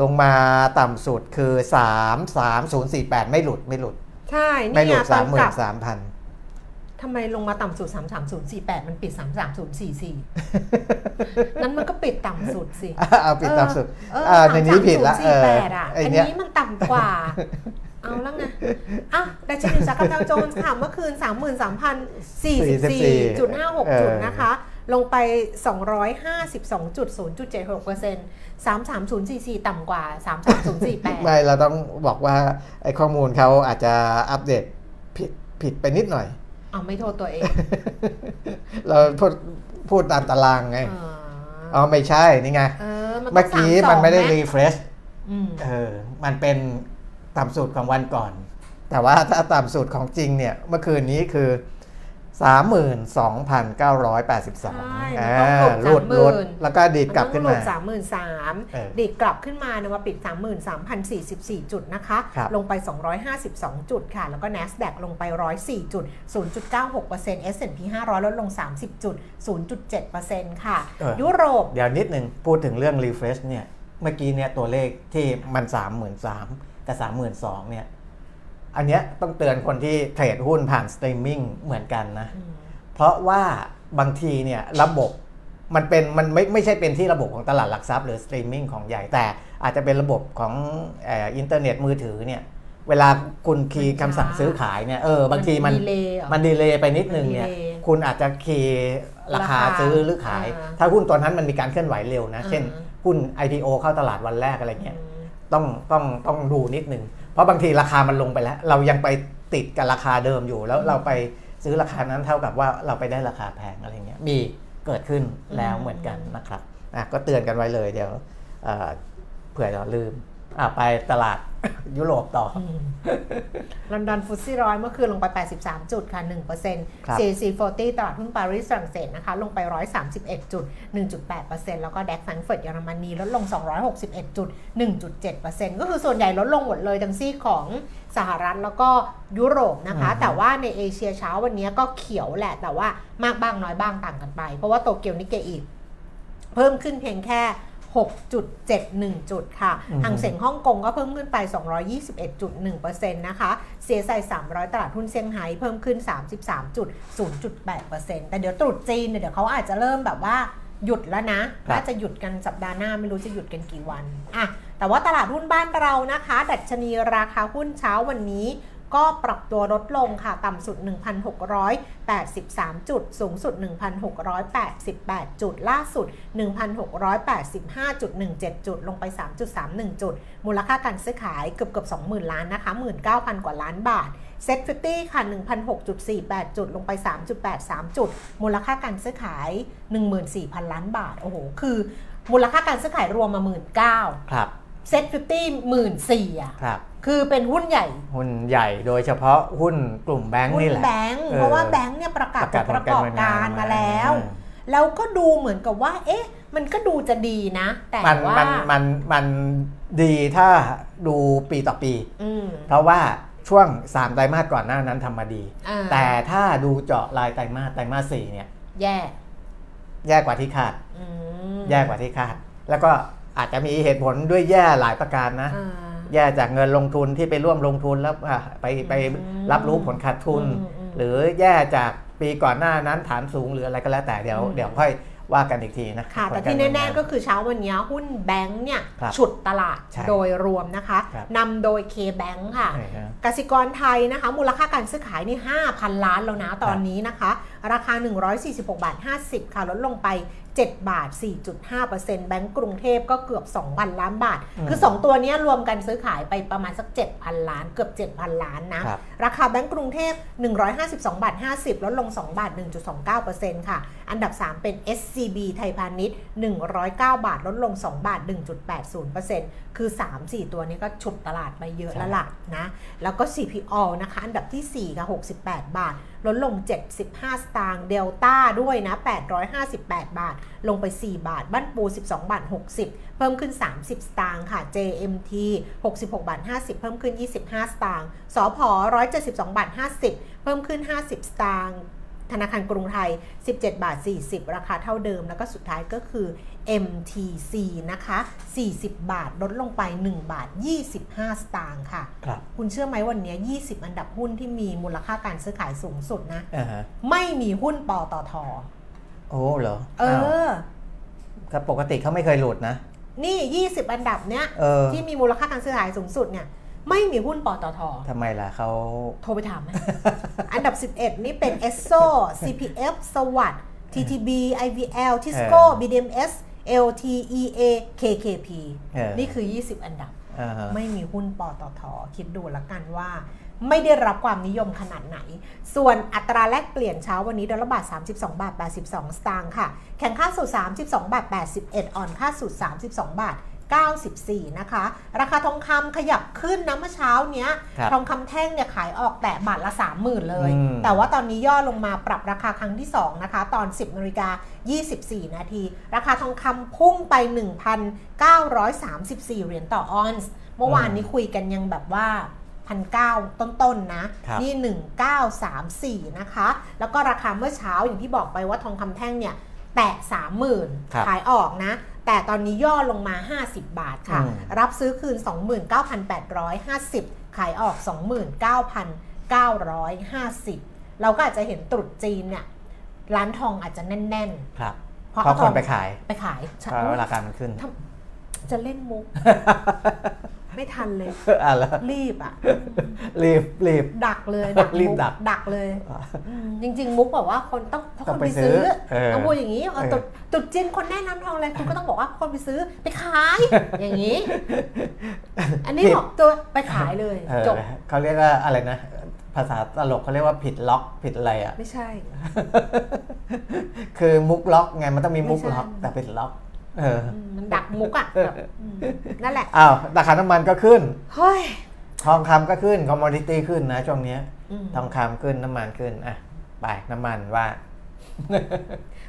ลงมาต่ำสุดคือ3 3 0 4 8ไม่หลุดไม่หลุด ใช่ไม่นี่หลุไงดตอนกลับ33,000ทำไมลงมาต่ำสุด 33048 มันปิด 33044 นั้นมันก็ปิดต่ำสุดสิเอาปิดต่ำสุดเอออ่าในนี้ผิดละเออ33048อะไออันเนี้ยนี้มันต่ำกว่า เอาแล้วไงอะดัชนีอุตสาหกรรมดาวโจนส์ค่ะเมื่อคืน 33,044.56 จุดนะคะ ลงไป 252.0.76เปอร์เซ็นต์33044 ต่ำกว่า 33048 ไม่ เราต้องบอกว่า ไอ้ข้อมูลเขาอาจจะอัปเดตผิดผิดไปนิดหน่อยเอาไม่โทษตัวเอง เราพูดพูดตามตารางไงเอออ๋อ ไม่ใช่ นี่ไงเออมันต้เมื่งอกี้32มันไม่ได้หรีเฟรชอืมเออ มันเป็น ต่ำสุดของวันก่อน แต่ว่าถ้าต่ำสุดของจริงเนี่ยเมื่อคืนนี้คือ 32,982ใช่อ่ามันต้องหลุดหลุดหลุด30,000แล้วก็ดีดกลับขึ้นมาสามหมื่นสามเออดีดกลับขึ้นมาเนี่ยมาปิด 33,044 จุดนะคะครับลงไป 252 จุดค่ะ แล้วก็ NASDAQ ลงไป 104จุด0.96% S&P 500 ลดลง 30จุด0.7%ค่ะเออยุโรป เดี๋ยวนิดหนึ่งพูดถึงเรื่องรีเฟรชเนี่ย เมื่อกี้เนี่ยตัวเลขที่มัน 33,000 กับ32,000เนี่ยอันเนี้ยต้องเตือนคนที่เทรดหุ้นผ่านสตรีมมิ่งเหมือนกันนะ เพราะว่าบางทีเนี่ยระบบมันเป็นมันไม่ไม่ใช่เป็นที่ระบบของตลาดหลักทรัพย์หรือสตรีมมิ่งของใหญ่แต่อาจจะเป็นระบบของเอ่ออินเทอร์เน็ตมือถือเนี่ยเวลาคุณ key คำสั่งซื้อขายเนี่ยเออบางทีมันมัน delay เหรอมัน delay ไปนิดนึงมันเนี่ย delay คุณอาจจะเคราคาราคาซื้อหรือขายอ่าถ้าหุ้นตัวนั้นมันมีการเคลื่อนไหวเร็วนะอ่าเช่นหุ้น IPO เข้าตลาดวันแรกอะไรเงี้ยอืม ต้องต้องต้องดูนิดนึง เพราะบางทีราคามันลงไปแล้ว เรายังไปติดกับราคาเดิมอยู่ แล้วเราไปซื้อราคานั้นเท่ากับว่าเราไปได้ราคาแพงอะไรเงี้ยมีเกิดขึ้นแล้วเหมือนกันนะครับอะก็เตือนกันไว้เลยเดี๋ยวเอ่อเผื่อเราลืมอะไปตลาด ยุโรปต่อ ลอนดอนฟุตซี่ร้อยเมื่อคืนลงไป 83 จุดค่ะ1%ครับ CAC 40 ตลาดหุ้นปารีสฝรั่งเศสนะคะ ลงไป 131 จุด 1.8%แล้วก็แดกแฟรงก์เฟิร์ตเยอรมนีลดลง 261 จุด 1.7%ก็คือส่วนใหญ่ลดลงหมดเลยทั้งซี่ของสหรัฐแล้วก็ยุโรปนะคะอืมแต่ว่าในเอเชียเช้าวันนี้ก็เขียวแหละ แต่ว่ามากบ้างน้อยบ้างต่างกันไป เพราะว่าโตเกียวนิกเกอีเพิ่มขึ้นเพียงแค่ 6.71 จุดค่ะอืมหางเสียงฮ่องกงก็เพิ่มขึ้นไป 221.1%นะคะเสียใส่300 ตลาดหุ้นเซี่ยงไฮ้เพิ่มขึ้น 33.0.8%แต่เดี๋ยวตรุษจีนเนี่ยเดี๋ยวเขาอาจจะเริ่มแบบว่าหยุดแล้วนะครับน่าจะหยุดกันสัปดาห์หน้าไม่รู้จะหยุดกันกี่วันอะแต่ว่าตลาดหุ้นบ้านเรานะคะ ดัชนีราคาหุ้นเช้าวันนี้ ก็ปรับตัวลดลงค่ะ ต่ำสุด 1,683 จุด สูงสุด 1,688 จุด ล่าสุด 1,685.17 จุด ลงไป 3.31 จุด มูลค่าการซื้อขายเกือบเกือบ20,000 ล้านนะคะ 19,000 กว่าล้านบาท SET fifty ค่ะ 1,006.48 จุด ลงไป 3.83 จุด มูลค่าการซื้อขาย 14,000 ล้านบาท โอ้โห คือ มูลค่าการซื้อขายรวมมา 19,000ครับ SET fifty 14,000อะครับคือเป็นหุ้นใหญ่ หุ้นใหญ่โดยเฉพาะหุ้นกลุ่มแบงค์หุ้นนี่แหละแบงค์เออเพราะว่าแบงค์เนี่ยประกาศประกาศผลประกอบการมาแล้วอืมแล้วก็ดูเหมือนกับว่า เอ๊ะ มันก็ดูจะดีนะ แต่มันว่ามันมันมันดีถ้าดูปีต่อปีอืมเพราะว่าช่วง 3 ไตรมาสก่อนหน้านั้นทำมาดีอ่าแต่ถ้าดูเจาะรายไตรมาสไตรมาสสี่เนี่ย แย่ แย่กว่าที่คาดอืมแย่กว่าที่คาด แล้วก็ อาจจะมีเหตุผลด้วยแย่หลายประการนะอ่าแย่จากเงินลงทุนที่ไปร่วมลงทุนแล้วอะไปไปอืมรับรู้ผลขาดทุนอืมอืมหรือแย่จากปีก่อนหน้านั้นฐานสูงหรืออะไรก็แล้วแต่เดี๋ยวอืมเดี๋ยวค่อยว่ากันอีกทีนะค่ะแต่ที่แน่ๆก็คือเช้าวันนี้หุ้นแบงค์เนี่ยครับฉุดตลาดใช่โดยรวมนะคะครับนำโดย K-Bank ค่ะใช่ครับกสิกรไทยนะคะ มูลค่าการซื้อขายนี่5,000 ล้านแล้วนะตอนนี้นะคะ ราคา 146 บาท 50 ค่ะลดลงไป 7 บาท 4.5%แบงก์กรุงเทพก็เกือบ 2,000 ล้านบาทอืมคือ 2 ตัวเนี้ยรวมกันซื้อขายไปประมาณสัก 7,000 ล้าน เกือบ 7,000 ล้านนะครับราคาแบงก์กรุงเทพ 152 บาท 50 ลดลง 2 บาท 1.29%ค่ะ อันดับ 3 เป็น SCB ไทยพาณิชย์ 109 บาท ลดลง 2 บาท 1.80% คือ 3-4 ตัวนี้ก็ฉุดตลาดไปเยอะแล้วล่ะนะ แล้วก็ CPO นะคะ อันดับที่4ค่ะ68 บาท ลดลง 75 สตางค์เดลต้าด้วยนะ 858 บาท ลงไป 4 บาท บ้านปู 12 บาท 60 เพิ่มขึ้น 30 สตางค์ค่ะ JMT 66 บาท 50 เพิ่มขึ้น 25 สตางค์สพ172 บาท 50 เพิ่มขึ้น 50 สตางค์ธนาคารกรุงไทย 17 บาท 40 ราคาเท่าเดิม แล้วก็สุดท้ายก็คือ MTC นะคะ 40 บาทลดลงไป 1 บาท 25 สตางค์ค่ะครับคุณเชื่อไหมวันนี้ 20 อันดับหุ้นที่มีมูลค่าการซื้อขายสูงสุดนะอ่าฮะไม่มีหุ้นปตทโอ้เหรอ เอาวอครับปกติเขาไม่เคยหลุดนะ นี่ 20 อันดับเนี้ยเออที่มีมูลค่าการซื้อขายสูงสุดเนี่ยไม่มีหุ้นปตททำไมล่ะเขาโทรไปถามไหมอันดับ 11 นี่เป็น e s s o CPF สวัสด์ TTB IVL Tisco เออ BDMs LTEA KKP เออนี่คือ 20 อันดับอ่าฮะไม่มีหุ้นปตทคิดดูละกันว่า ไม่ได้รับความนิยมขนาดไหน ส่วนอัตราแลกเปลี่ยนเช้าวันนี้ดอลลาร์บาท 32 บาท 82 สตางค์ค่ะ แข่งค่าสูตร32 บาท 81 อ่อนค่าสูตร32 บาท 94 นะคะ ราคาทองคำขยับขึ้นนะเมื่อเช้าเนี้ย ครับทองคำแท่งเนี่ยขายออกแต่บาทละ 30,000 เลย อืม แต่ว่าตอนนี้ย่อลงมาปรับราคาครั้งที่ 2 นะคะ ตอน 10นาฬิกา24 นาที ราคาทองคำพุ่งไป 1,934 เหรียญต่อออนซ์ เมื่อวานนี้คุยกันยังแบบว่าพันเก้าต้นๆนะ ครับ นี่ 1934 นะคะ แล้วก็ราคาเมื่อเช้าอย่างที่บอกไปว่าทองคำแท่งเนี่ยแตะครับ30,000ขายออกนะ แต่ตอนนี้ย่อลงมา 50 บาทค่ะอืมรับซื้อคืน 29,850 ขายออก 29,950 เราก็อาจจะเห็นตรุษจีนเนี่ยร้านทองอาจจะแน่นครับๆเพราะเอาคทอนงไปขายไปขายเพราะราคามันขึ้น จะเล่นมุก ไม่ทันเลยอะแล้วรีบอะรีบรีบดักเลยดักรีบมุกดักดักเลยอืมจริง ๆ มุกบอกว่าคนต้องถ้าต้คองนไปไปซื้ซื้ออเออต้องพูดอย่างนี้เอาเออตุดตุดจีนคนแนะนำทองอะไรคุณก็ต้องบอกว่าคนไปซื้อไปขายอย่างนี้ อันนี้บอกตัวไปขายเลยเออจบเขาเรียกว่าอะไรนะภาษาตลกเขาเรียกว่าผิดล็อกผิดอะไรอะ ไม่ใช่ คือมุกล็อกไงมันต้องมีมุกไม่ใช่ล็อกแต่เป็นล็อกเอออื มมันดักมุกอะแบบอืมนั่นแหละอ้าวราคาน้ำมันก็ขึ้นเฮ้ยทองคำก็ขึ้น commodity ขึ้นนะช่วงเนี้ยอืมทองคำขึ้นน้ำมันขึ้นอะไปน้ำมันว่า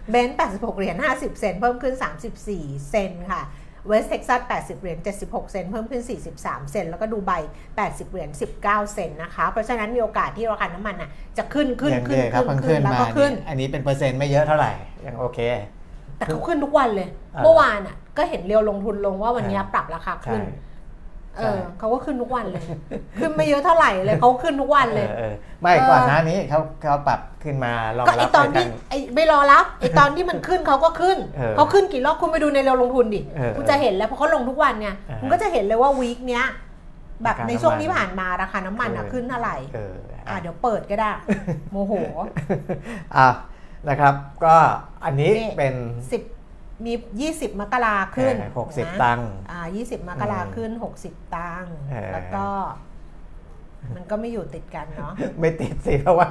Brent 86 เหรียญ 50 เซนต์เพิ่มขึ้น 34 เซนต์ค่ะ West Texas 80 เหรียญ 76 เซนต์เพิ่มขึ้น 43 เซนต์แล้วก็ดูไบ 80 เหรียญ 19 เซนต์นะคะ เพราะฉะนั้นมีโอกาสที่ราคาน้ำมันอะจะขึ้นขึ้นยังขึ้นเด็กครับขึ้เพิ่นงขึ้ขึ้นนแล้วมาก็ขึ้นนี่อันนี้เป็นเปอร์เซ็นต์ไม่เยอะเท่าไหร่ ยังโอเค แต่เขาขึ้นทุกวันเลยอ่าเมื่อวานอะ ก็เห็นเรียวลงทุนลงว่าวันนี้ใช่ปรับราคาใช่ขึ้นเออใช่เขาก็ขึ้นทุกวันเลย ขึ้นไม่เยอะเท่าไหร่เลยเขาขึ้นทุกวันเลยเออเออไม่ก่อนหน้านี้เขาเขาปรับขึ้นมารองก็ไอรับตอนในที่การไอไม่รอรับไอตอนที่มันขึ้นเขาก็ขึ้นเออเขาขึ้นกี่รอบคุณไปดูในเร็วลงทุนดิเออคุณจะเห็นแล้วเพราะเขาลงทุกวันไงอ่าฮะคุณก็จะเห็นเลยว่าวีคเนี้ยแบบราคาในช่วงน้ำมันที่ผ่านมาราคาน้ำมันอะเออขึ้นเท่าไหร่เอออ่าอะเดี๋ยวเปิดก็ได้ โมโหอะ นะครับ ก็อันนี้นี่เป็นสิบมียี่สิบมกราขึ้นเออหกสิบนะตังค์อ่ายี่สิบมกราอืมขึ้นหกสิบตังค์เออแล้วก็ มันก็ไม่อยู่ติดกันเนาะไม่ติดสิเพราะว่า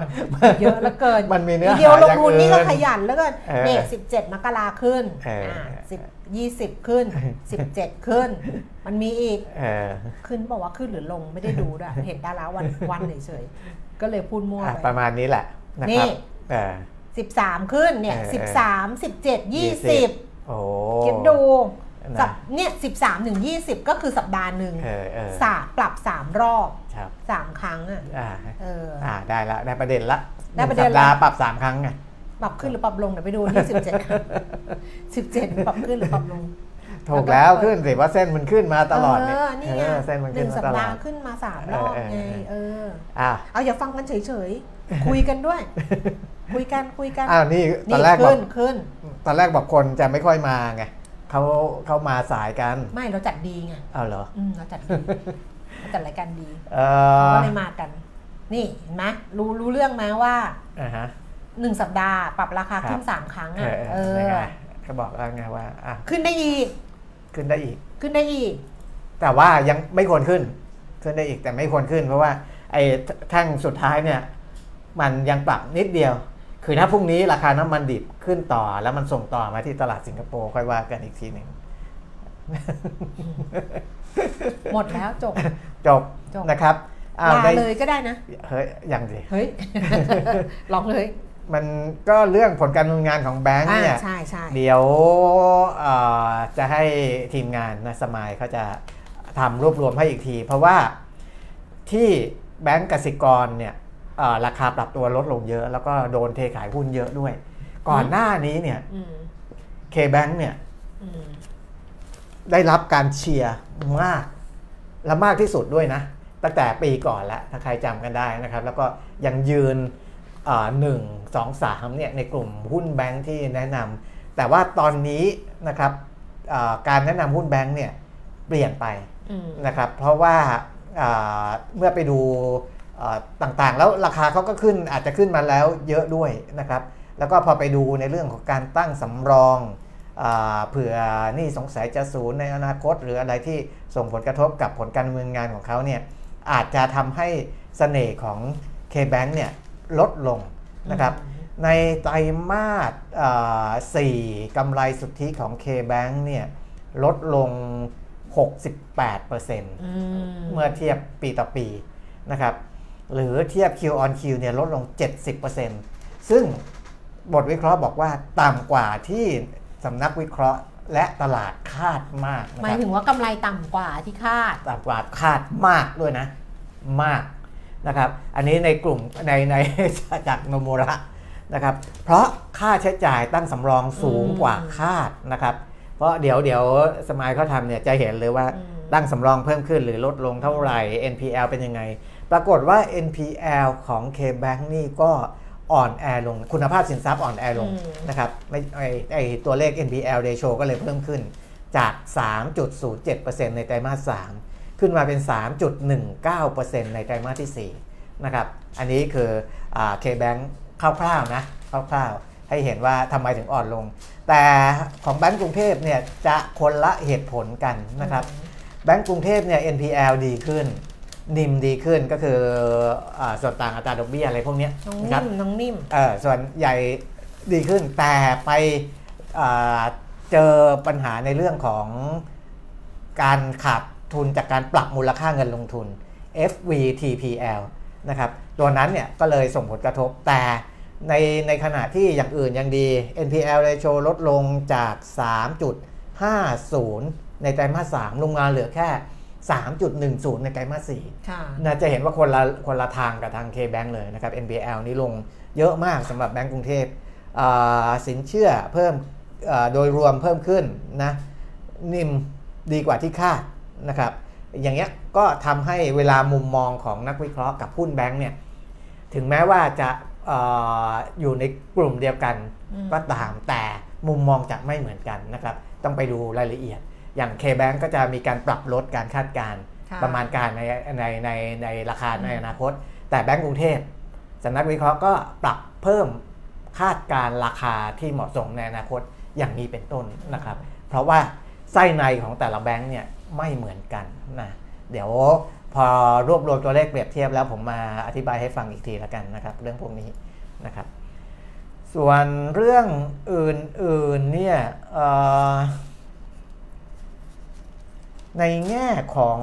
เยอะเหลือเกินมันมีเนื้อเดียวหาลองย่างทุนนี่ก็อื่นขยันเหลือเกินเออเนี่ยสิบเจ็ดมกราขึ้นเอออ่อ่าสิบยี่สิบขึ้นสิบเจ็ดขึ้น มันมีอีกเออขึ้นบอกว่าขึ้นหรือลงไม่ได้ดูด้วยเห็นดาราวันวันเฉยๆก็เลยพูดมั่วอะไปประมาณนี้แหละนะนี่ครับ เออสิบสามขึ้นเนี่ยเออสิบสามสิบเจ็ดยี่สิบโอ้คิดดูนะสัปเนี่ยสิบสามถึงยี่สิบก็คือสัปดาห์หนึ่งเออเออสาปรับสามรอบ ครับสามครั้งอะอ่าเออ อ่าได้ละได้ประเด็นละได้ประเด็นหงสัปดาห์ละปรับสามครั้งไงปรับขึ้นหรือปรับลงเดี๋ยวไปดูนี่สิบเจ็ดสิบเจ็ดปรับขึ้นหรือปรับลง ถูกแล้วขึ้นสิว่าเส้นมันขึ้นมาตลอดเอเนี่ยอนี่ไงเออเส้นมันหขึ้นนึ่งมาสัปตลอดาด ห์ขึ้นมาสามรอบเออไงเออ เออ อ่า เอาอย่าฟังกันเฉยๆ คุยกันด้วย คุยกันคุยกันอ้าวนี่ตนี่อนแรกบอขึ้กนขึ้นตอนแรกบอกคนจะไม่ค่อยมาไงเขาเขามาสายกัน ไม่เราจัดดีไงเอาเหรออืมเราจัดดีเราจัดรายการดีเออก็เลยมากัน นี่เห็นไหมรู้รู้เรื่องไหมว่าอ่าฮะหนึ่งสัปดาห์ปรับราคาขึ้นครับสามครั้งเออะอเอเอออยังไงเขาบอกแล้วไงว่าอะขึ้นได้อีก ขึ้นได้อีก ขึ้นได้อีก แต่ว่ายังไม่ควรขึ้น ขึ้นได้อีกแต่ไม่ควรขึ้น เพราะว่าไอ้แท่งสุดท้ายเนี่ย มันยังปรับนิดเดียว คือถ้าพรุ่งนี้ราคาน้ำมันดิบขึ้นต่อ แล้วมันส่งต่อมาที่ตลาดสิงคโปร์ค่อยว่ากันอีกทีหนึ่งหมดแล้วจบ จบจบนะครับอ้าวลาได้เลยก็ได้นะ เฮ้ยยังสิเฮ้ยลองเลย มันก็เรื่องผลการดำเนินงานของแบงค์อ่าเนี่ยใช่ใช่เดี๋ยวเอ่อจะให้ทีมงานนะสมายเขาจะทำรวบรวมให้อีกที เพราะว่าที่แบงก์กสิกรเนี่ยเอ่อ ราคาปรับตัวลดลงเยอะ แล้วก็โดนเทขายหุ้นเยอะด้วย ก่อนหน้านี้เนี่ยอืม K-Bank เนี่ยอืมได้รับการเชียร์มาก และมากที่สุดด้วยนะ ตั้งแต่ปีก่อนแล้วถ้าใครจำกันได้นะครับ แล้วก็ยังยืนหนึ่งสองสามเนี่ยในกลุ่มหุ้นแบงค์ที่แนะนำแต่ว่าตอนนี้นะครับเอ่อการแนะนำหุ้นแบงค์เนี่ยเปลี่ยนไปอืมนะครับ เพราะว่าเอ่อเมื่อไปดูเอ่อ ต่างๆ แล้วราคาเขาก็ขึ้นอาจจะขึ้นมาแล้วเยอะด้วยนะครับ แล้วก็พอไปดูในเรื่องของการตั้งสำรองอาเผื่อนี่สงสัยจะศูนย์ในอนาคต หรืออะไรที่ส่งผลกระทบกับผลการดำเนินงานของเขาเนี่ยอาจจะทำให้เสน่ห์ของ K-Bank เนี่ยลดลงนะครับ ในไตรมาสอ่า4กำไรสุทธิของ K-Bank เนี่ยลดลง 68%อืมเมื่อเทียบปีต่อปีนะครับ หรือเทียบ Q on Q เนี่ยลดลง 70%ซึ่งบทวิเคราะห์บอกว่าต่ำกว่าที่สำนักวิเคราะห์และตลาดคาดมากนะหคมายรับถึงว่ากำไรต่ำกว่าที่คาดต่ำกว่าคาดมากด้วยนะ มากนะครับ อันนี้ในกลุ่มในในจากโนโมระนะครับ เพราะค่าใช้จ่ายตั้งสำรองสูงกว่าคาดนะครับ เพราะเดี๋ยวเดี๋ยวสมายเขาทำเนี่ยจะเห็นเลยว่าอืมตั้งสำรองเพิ่มขึ้นหรือลดลงเท่าไหร่ NPL เป็นยังไง ปรากฏว่า NPL ของ K-Bank นี่ก็อ่อนแอลง คุณภาพสินทรัพย์อ่อนแอลงอืมนะครับไม่ไอไอตัวเลข NPL ratio ก็เลยเพิ่มขึ้นจาก 3.07%ในไตรมาส3คือขึ้นมาเป็น 3.19%ในไตรมาสที่ 4 นะครับ อันนี้คือเคแบงคร่าวๆนะคร่าวๆ ให้เห็นว่าทำไมถึงอ่อนลง แต่ของแบงก์กรุงเทพเนี่ยจะคนละเหตุผลกันนะครับ แบงก์กรุงเทพเนี่ย NPL ดีขึ้น นิมดีขึ้นก็คืออาส่วนต่างอัตราดอกเบี้ยอะไรพวกเนี้ยน้องนะครับนิ่มน้องนิ่มเออส่วนใหญ่ดีขึ้นแต่ไปอ่าเจอปัญหาในเรื่องของการขาดทุนจากการปรับมูลค่าเงินลงทุน FVTPL นะครับตัวนั้นเนี่ยก็เลยส่งผลกระทบแต่ในในขณะที่อย่างอื่นยังดี NPL ratio ลดลงจาก 3.50 ในไตรมาส 3 ลงมาเหลือแค่ 3.10 ในไตรมาส4ค่ะน่าจะเห็นว่าคนละคนละทางกับทาง K-Bank เลยนะครับ NPL นี่ลงเยอะมากสำหรับแบงก์กรุงเทพอ่าสินเชื่อเพิ่มอ่าโดยรวมเพิ่มขึ้นนะนิ่มดีกว่าที่คาดนะครับ อย่างเงี้ยก็ทำให้เวลามุมมองของนักวิเคราะห์กับหุ้นแบงก์เนี่ยถึงแม้ว่าจะเอออยู่ในกลุ่มเดียวกันอืมก็ตามแต่มุมมองจะไม่เหมือนกันนะครับ ต้องไปดูรายละเอียด อย่าง K-Bank ก็จะมีการปรับลดการคาดการณ์ค่ะประมาณการในในในในราคาอืมในอนาคต แต่แบงก์กรุงเทพสำนักวิเคราะห์ก็ปรับเพิ่มคาดการณ์ราคาที่เหมาะสมในอนาคตอย่างนี้เป็นต้นนะครับ เพราะว่าไส้ในของแต่ละแบงก์เนี่ยไม่เหมือนกันนะเดี๋ยวพอรวบรวมตัวเลขเปรียบเทียบแล้วผมมาอธิบายให้ฟังอีกทีละกันนะครับ เรื่องพวกนี้นะครับ ส่วนเรื่องอื่นๆเนี่ยเอ่อ ในแง่ของ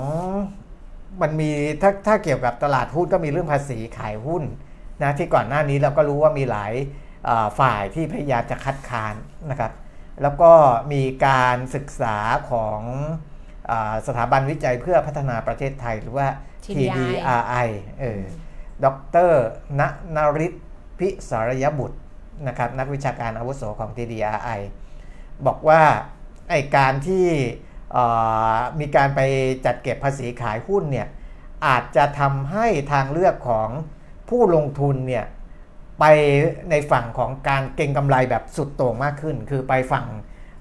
มันมีถ้าถ้าเกี่ยวกับตลาดหุ้นก็มีเรื่องภาษีขายหุ้นนะที่ก่อนหน้านี้เราก็รู้ว่ามีหลายเอ่อฝ่ายที่พยายามจะคัดค้านนะครับ แล้วก็มีการศึกษาของอาสถาบันวิจัยเพื่อพัฒนาประเทศไทยหรือว่า TDI TDRI เออดรณนริศพิสารยบุตรนะครับนักวิชาการอาวุโสของ TDRI บอกว่าไอการที่เอ่อ มีการไปจัดเก็บภาษีขายหุ้นเนี่ยอาจจะทำให้ทางเลือกของผู้ลงทุนเนี่ยไปในฝั่งของการเก็งกำไรแบบสุดโต่งมากขึ้น คือไปฝั่ง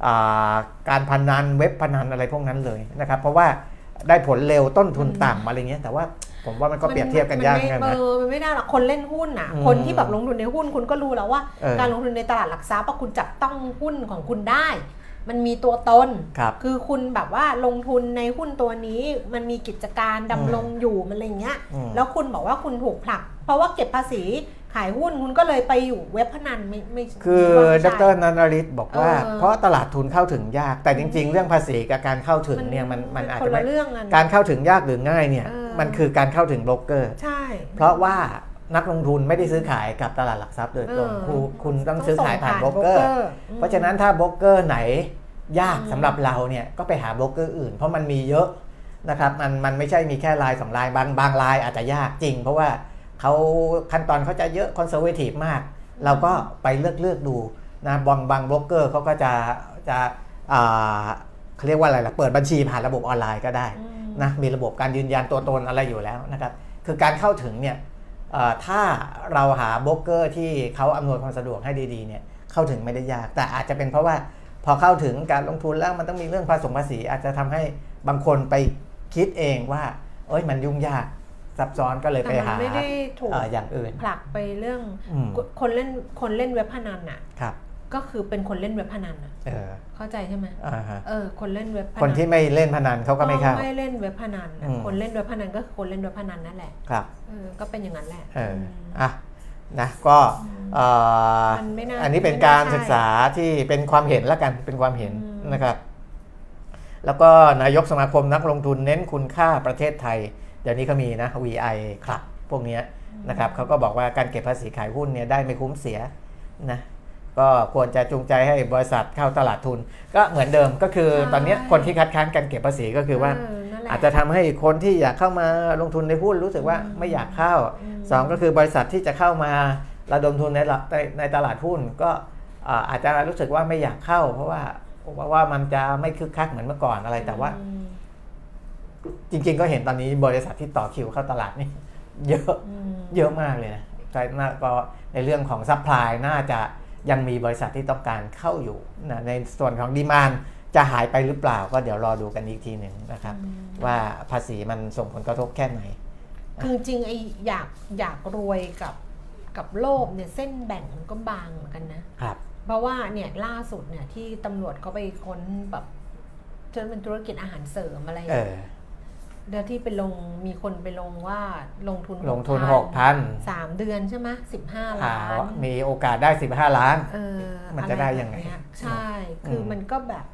อ่าการพนันเว็บพนันอะไรพวกนั้นเลยนะครับ เพราะว่าได้ผลเร็วต้นทุนต่ำอะไรเงี้ยแต่ว่าผมว่ามันก็เปรียบเทียบกันยากเหมือนกันเอนะอมันไม่ได้หรอกคนเล่นหุ้นอะอืมคนที่แบบลงทุนในหุ้นคุณก็รู้แล้วว่าเออการลงทุนในตลาดหลักทรัพย์อะคุณจับต้องหุ้นของคุณได้ มันมีตัวตนครับคือคุณแบบว่าลงทุนในหุ้นตัวนี้ มันมีกิจการดำรงอยู่มันอะไรเงี้ยอืมแล้วคุณบอกว่าคุณถูกผลัก เพราะว่าเก็บภาษีขายหุ้นคุณก็เลยไปอยู่เว็บพนันไม่ไม่คือว่าไม่ดใช่รนันริศบอกว่าเออเพราะตลาดทุนเข้าถึงยาก แต่จริง ๆ เรื่องภาษีกับการเข้าถึงเนี่ยมันมันอาจคจะนไม่ละเรื่องกันการเข้าถึงยากหรือง่ายเนี่ยเออมันคือการเข้าถึงโบรกเกอร์ ใช่ เพราะว่า นักลงทุนไม่ได้ซื้อขายกับตลาดหลักทรัพย์โดยตรงเออคุณคุณต้องซื้อขายผ่านส่งโบรกเกอร์อืมเพราะฉะนั้นถ้าโบรกเกอร์ไหนยากอืมสำหรับเราเนี่ยก็ไปหาโบรกเกอร์อื่น เพราะมันมีเยอะนะครับมันมันไม่ใช่มีแค่รายสองรายบางบางรายอาจจะยากจริง เพราะว่าเขาขั้นตอนเขาจะเยอะ conservative มาก เราก็ไปเลือกเลือกดูนะบางบางโบรกเกอร์เขาก็จะจะอ่าเขาเรียกว่าอะไรล่ะเปิดบัญชีผ่านระบบออนไลน์ก็ได้อืมนะมีระบบการยืนยันตัวตนอะไรอยู่แล้วนะครับคือการเข้าถึงเนี่ยเอ่อ ถ้าเราหาโบรกเกอร์ที่เขาอำนวยความสะดวกให้ดีๆเนี่ยเข้าถึงไม่ได้ยาก แต่อาจจะเป็นเพราะว่าพอเข้าถึงการลงทุนแล้วมันต้องมีเรื่องภาษีภาษี อาจจะทำให้บางคนไปคิดเองว่า เอ้ยมันยุ่งยากซับซ้อนก็เลยไปแต่มันหาไม่ได้ถูกเอ่ออย่างอื่นผลักไปเรื่องอืมคนเล่นคนเล่นเว็บพนันอะครับ ก็คือเป็นคนเล่นเว็บพนันอะเออ เข้าใจใช่ไหมอ่าฮะ เออ คนเล่นเว็บพนันคนที่ไม่เล่นพนันเขาก็ไม่เข้า ไม่เล่นเว็บพนันอะอืม คนเล่นเว็บพนันก็คือคนเล่นเว็บพนันนั่นแหละครับ เออก็เป็นอย่างนั้นแหละ เออมอะ นะ ก็เอ่อมันไม่น่าอันนี้เป็นไม่น่าการใช่ศึกษาที่เป็นความเห็นละกัน เป็นความเห็นอืม นะครับ แล้วก็นายกสมาคมนักลงทุนเน้นคุณค่าประเทศไทย เดี๋ยวนี้ก็มีนะ VI ครับ พวกเนี้ยนะครับเขาก็บอกว่าการเก็บภาษีขายหุ้นเนี่ยได้ไม่คุ้มเสียนะ ก็ควรจะจูงใจให้บริษัทเข้าตลาดทุน ก็เหมือนเดิมก็คือตอนเนี้ยคนที่คัดค้านการเก็บภาษีก็คือว่านั่นแหละอาจจะทำให้คนที่อยากเข้ามาลงทุนในหุ้นรู้สึกว่าไม่อยากเข้าอืมสองก็คือบริษัทที่จะเข้ามาระดมทุนในละในในตลาดหุ้นก็อ่าอาจจะรู้สึกว่าไม่อยากเข้า เพราะว่าเพราะว่ามันจะไม่คึกคักเหมือนเมื่อก่อนอะไรแต่ว่าอืมจริง ๆ ก็เห็นตอนนี้บริษัทที่ต่อคิวเข้าตลาดนี่เยอะอืมเยอะมากเลยนะใช่น่าก็ในเรื่องของ supply น่าจะ ยังมีบริษัทที่ต้องการเข้าอยู่นะในส่วนของดีมานจะหายไปหรือเปล่าก็เดี๋ยวรอดูกันอีกทีหนึ่งนะครับ ว่าภาษีมันส่งผลกระทบแค่ไหน คือจริงๆไอ้อยากอยากรวยกับกับโลภเนี่ยเส้นแบ่งมันก็บางเหมือนกันนะครับ เพราะว่าเนี่ยล่าสุดเนี่ยที่ตำรวจเขาไปค้นแบบจนเป็นธุรกิจอาหารเสริมอะไรเออ เดี๋ยวที่ไปลงมีคนไปลงว่าลงทุนลงทุน6,000หกพันสามเดือนใช่ไหมสิบห้าอ่าล้านมีโอกาสได้15ล้านเออมันจะได้ยังไงอะรแบบเนี้ใช่ คือมมันก็แบบ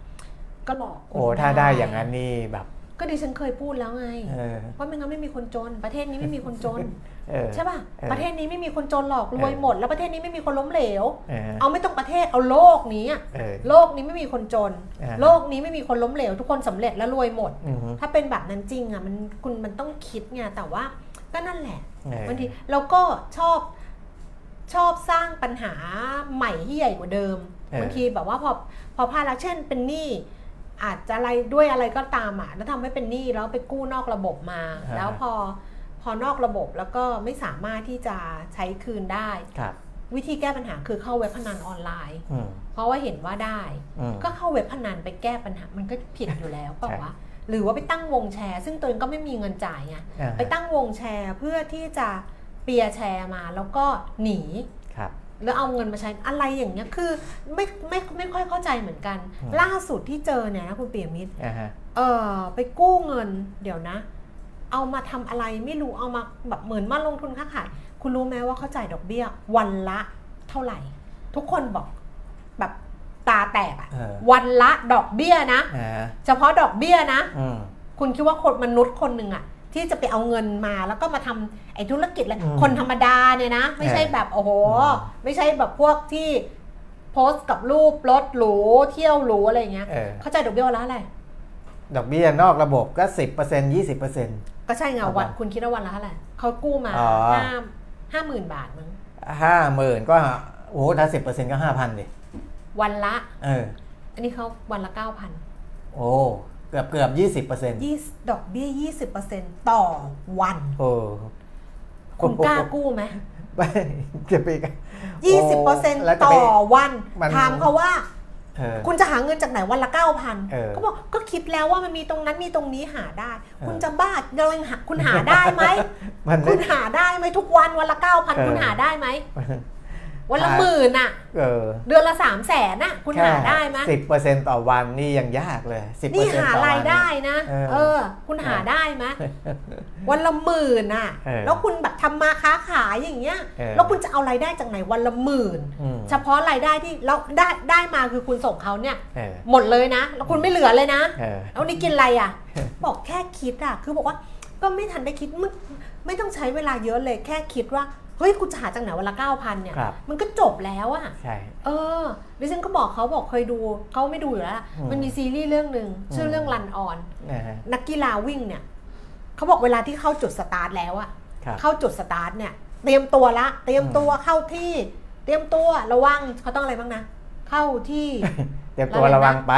ก็หลอกคนโอ้ถ้าได้อย่างนั้นนี่แบบ ก็ดิฉันเคยพูดแล้วไงเออว่าไม่งั้นไม่มีคนจน ประเทศนี้ไม่มีคนจนเออใช่ป่ะเออประเทศนี้ไม่มีคนจนหรอกรวยเออหมด แล้วประเทศนี้ไม่มีคนล้มเหลว เออเอาไม่ต้องประเทศเอาโลกนี้อะเออโลกนี้ไม่มีคนจนอ่าโลกนี้ไม่มีคนล้มเหลว ทุกคนสำเร็จและรวยหมดอือฮึถ้าเป็นแบบนั้นจริงอะมันคุณมันต้องคิดไงแต่ว่าก็นั่นแหละเออบางทีเราก็ชอบชอบสร้างปัญหาใหม่ที่ใหญ่กว่าเดิมบางทีแบบว่าพอพอพลาดแล้วเช่นเป็นหนี้ อาจจะอะไรด้วยอะไรก็ตามอะแล้วทำให้เป็นหนี้แล้วไปกู้นอกระบบมา แล้วพอพอนอกระบบแล้วก็ไม่สามารถที่จะใช้คืนได้ครับวิธีแก้ปัญหาคือเข้าเว็บพนันออนไลน์อืมเพราะว่าเห็นว่าได้อืมก็เข้าเว็บพนันไปแก้ปัญหามันก็ผิดอยู่แล้วเปล่าวะหรือว่าไปตั้งวงแชร์ ซึ่งตัวเองก็ไม่มีเงินจ่ายไงอ่าไปตั้งวงแชร์เพื่อที่จะเปียร์แชร์มาแล้วก็หนีครับ แล้วเอาเงินมาใช้อะไรอย่างเงี้ยคือไม่ไม่ไม่ค่อยเข้าใจเหมือนกันอืมล่าสุดที่เจอเนี่ยนะคุณเปียมิตรอ่าฮะเออไปกู้เงินเดี๋ยวนะ เอามาทำอะไรไม่รู้เอามาแบบเหมือนมาลงทุนค้าขายคุณรู้ไหมว่าเขาจ่ายดอกเบี้ย วันละเท่าไหร่ ทุกคนบอกแบบตาแตกอะเออวันละดอกเบี้ยนะอ่าเฉพาะดอกเบี้ยนะอืมคุณคิดว่าคนมนุษย์คนหนึ่งอะ ที่จะไปเอาเงินมาแล้วก็มาทำไอ้ธุรกิจอะไรอืมคนธรรมดาเนี่ยนะ ไม่ใช่เออแบบโอ้โหอืมไม่ใช่แบบพวกที่โพสต์กับรูปรถหรูเที่ยวหรูอะไรอย่างเงี้ยเออเขาจ่ายดอกเบี้ยวันละอะไรดอกเบี้ยนอกระบบก็10% 20%ก็ใช่ไงครับวันคุณคิดว่าวันละเท่าไหร่เขากู้มาอ๋อห้าห้าหมื่นบาทมั้งห้าหมื่นก็โอ้โหถ้าสิบเปอร์เซ็นต์ก็ห้าพันดิวันละ เออ อันนี้เขาวันละเก้าพันโอ้ เกือบเกือบยี่สิบเปอร์เซ็นต์ยี่ดอกเบี้ยยี่สิบเปอร์เซ็นต่อวันโอ้คุณกล้ากู้ไหมไม่จะไปกันยี่สิบเปอร์เซ็นแล้วจะต่ไปอวันมันถามเขาว่าเออคุณจะหาเงินจากไหนวันละเก้าพันเออเขาบอกก็คิดแล้วว่ามันมีตรงนั้นมีตรงนี้หาได้ออคุณจะบ้าเรายังหาคุณหาได้ไหมมันไม่คุณหาได้ไหมทุกวันวันละเก้าพันเออคุณหาได้ไหม วันละหาหมื่นอะเออเดือนละสามแสนอะคุณหาได้ไหมสิบเปอร์เซ็นต์ต่อวันนี่ยังยากเลยสิบเปอนี่ร์เซ็นต์หาต่อวัรายได้นะเออเออ คุณหาได้ไหมวันละหมื่นอะเออแล้วคุณแบบทำมาค้าขายอย่างเงี้ยเออแล้วคุณจะเอารายได้จากไหนวันละหมื่นอืมเฉพาะรายได้ที่แล้วได้ได้มาคือคุณส่งเขาเนี่ยเออหมดเลยนะ แล้วคุณไม่เหลือเลยนะเออแล้วนี่กินอะไรอะ บอกแค่คิดอะ คือบอกว่าก็ไม่ทันได้คิดไม่ไม่ต้องใช้เวลาเยอะเลยแค่คิดว่า เฮ้ยคุณจะหาจากไหนวันละเก้าพันเนี่ย ครับมันก็จบแล้วอะใช่ เออดิฉันก็บอกเขาบอกเคยดูเขาไม่ดูอยู่แล้วอืมมันมีซีรีส์เรื่องหนึ่งชื่อเรื่อง Run On นะฮะ นักกีฬาวิ่งเนี่ยเขาบอกเวลาที่เข้าจุดสตาร์ทแล้วอะครับเข้าจุดสตาร์ทเนี่ย เตรียมตัวละ เตรียมตัวเข้าที่ เตรียมตัวระวังเขาต้องอะไรบ้างนะ เข้าที่ เตรียมตัวระวังไป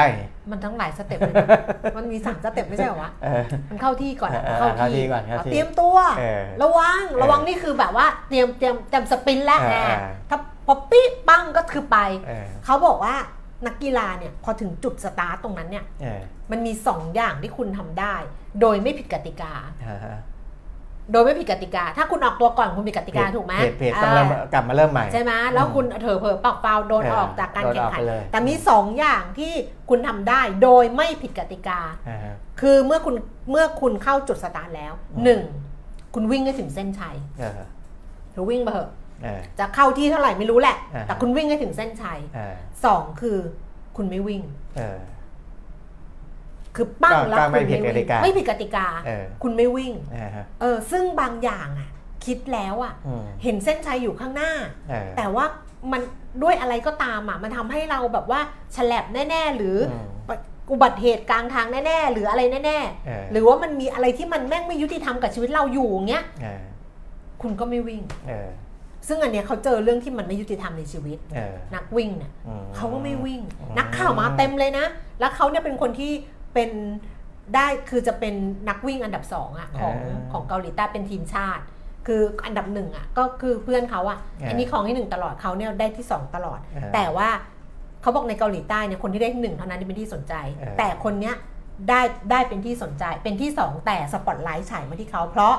มันทั้งหลาย step เลยนะมันมีสาม step ไม่ใช่เหรอวะเออมันเข้าที่ก่อนอะเออเข้าเข้าที่ที่ก่อนเข้าที่เตรียมตัวเออระวังเออระวังนี่คือแบบว่าเตรียมเตรียมเตรียม sprint แล้วเออแหมเออถ้าพอปี้ปั้งก็คือไปเออเขาบอกว่านักกีฬาเนี่ยพอถึงจุดสตาร์ตตรงนั้นเนี่ยเออมันมีสองอย่างที่คุณทำได้ โดยไม่ผิดกติกาอ่าฮะ โดยไม่ผิดกติกา ถ้าคุณออกตัวก่อนคุณผิดกติกาถูกไหมเพจเพจต้องเริ่มอ่ากลับมาเริ่มใหม่ใช่ไหมแล้วคุณเถอเผลอปักฟาวโดนเออออกจากการโดนแข่องอกขันไปเลยแต่มีสองอย่างที่คุณทำได้โดยไม่ผิดกติกาอ่าฮะคือเมื่อคุณเมื่อคุณเข้าจุดสตาร์ทแล้วอืมหนึ่งคุณวิ่งให้ถึงเส้นชัยเออหรือวิ่งไปเถอะเออจะเข้าที่เท่าไหร่ไม่รู้แหละอ่าแต่คุณวิ่งให้ถึงเส้นชัยเออสองคือคุณไม่วิ่งเออ คือปั้งก็แล้วก็ไม่คุณผิดกติกาไม่ผิดกติกาเออคุณไม่วิ่งอ่าฮะเออซึ่งบางอย่างอะคิดแล้วอะอืมเห็นเส้นชัยอยู่ข้างหน้าเออแต่ว่ามันด้วยอะไรก็ตามอะมันทำให้เราแบบว่าฉลับแน่ ๆ หรืออมอุบัติเหตุกลางทางแน่ๆหรืออะไรแน่เออๆหรือว่ามันมีอะไรที่มันแม่งไม่ยุติธรรมกับชีวิตเราอยู่เงี้ยเออคุณก็ไม่วิ่งเออซึ่งอันเนี้ยเขาเจอเรื่องที่มันไม่ยุติธรรมในชีวิตเออนักวิ่งเนี่ยอืมเขาก็ไม่วิ่งอืมนักข่าวมาเต็มเลยนะ แล้วเขาเนี่ยเป็นคนที่ เป็นได้คือจะเป็นนักวิ่งอันดับสองอะของของเกาหลีใต้เป็นทีมชาติ คืออันดับหนึ่งอะก็คือเพื่อนเขาอะอ่าอันนี้ของที่หนึ่งตลอดเขาเนี่ยได้ที่สองตลอดอ่าแต่ว่าเขาบอกในเกาหลีใต้เนี่ยคนที่ได้ที่หนึ่งเท่านั้นที่เป็นที่สนใจเออแต่คนเนี้ยได้ได้เป็นที่สนใจเป็นที่สองแต่สปอตไลท์ฉายมาที่เขาเพราะ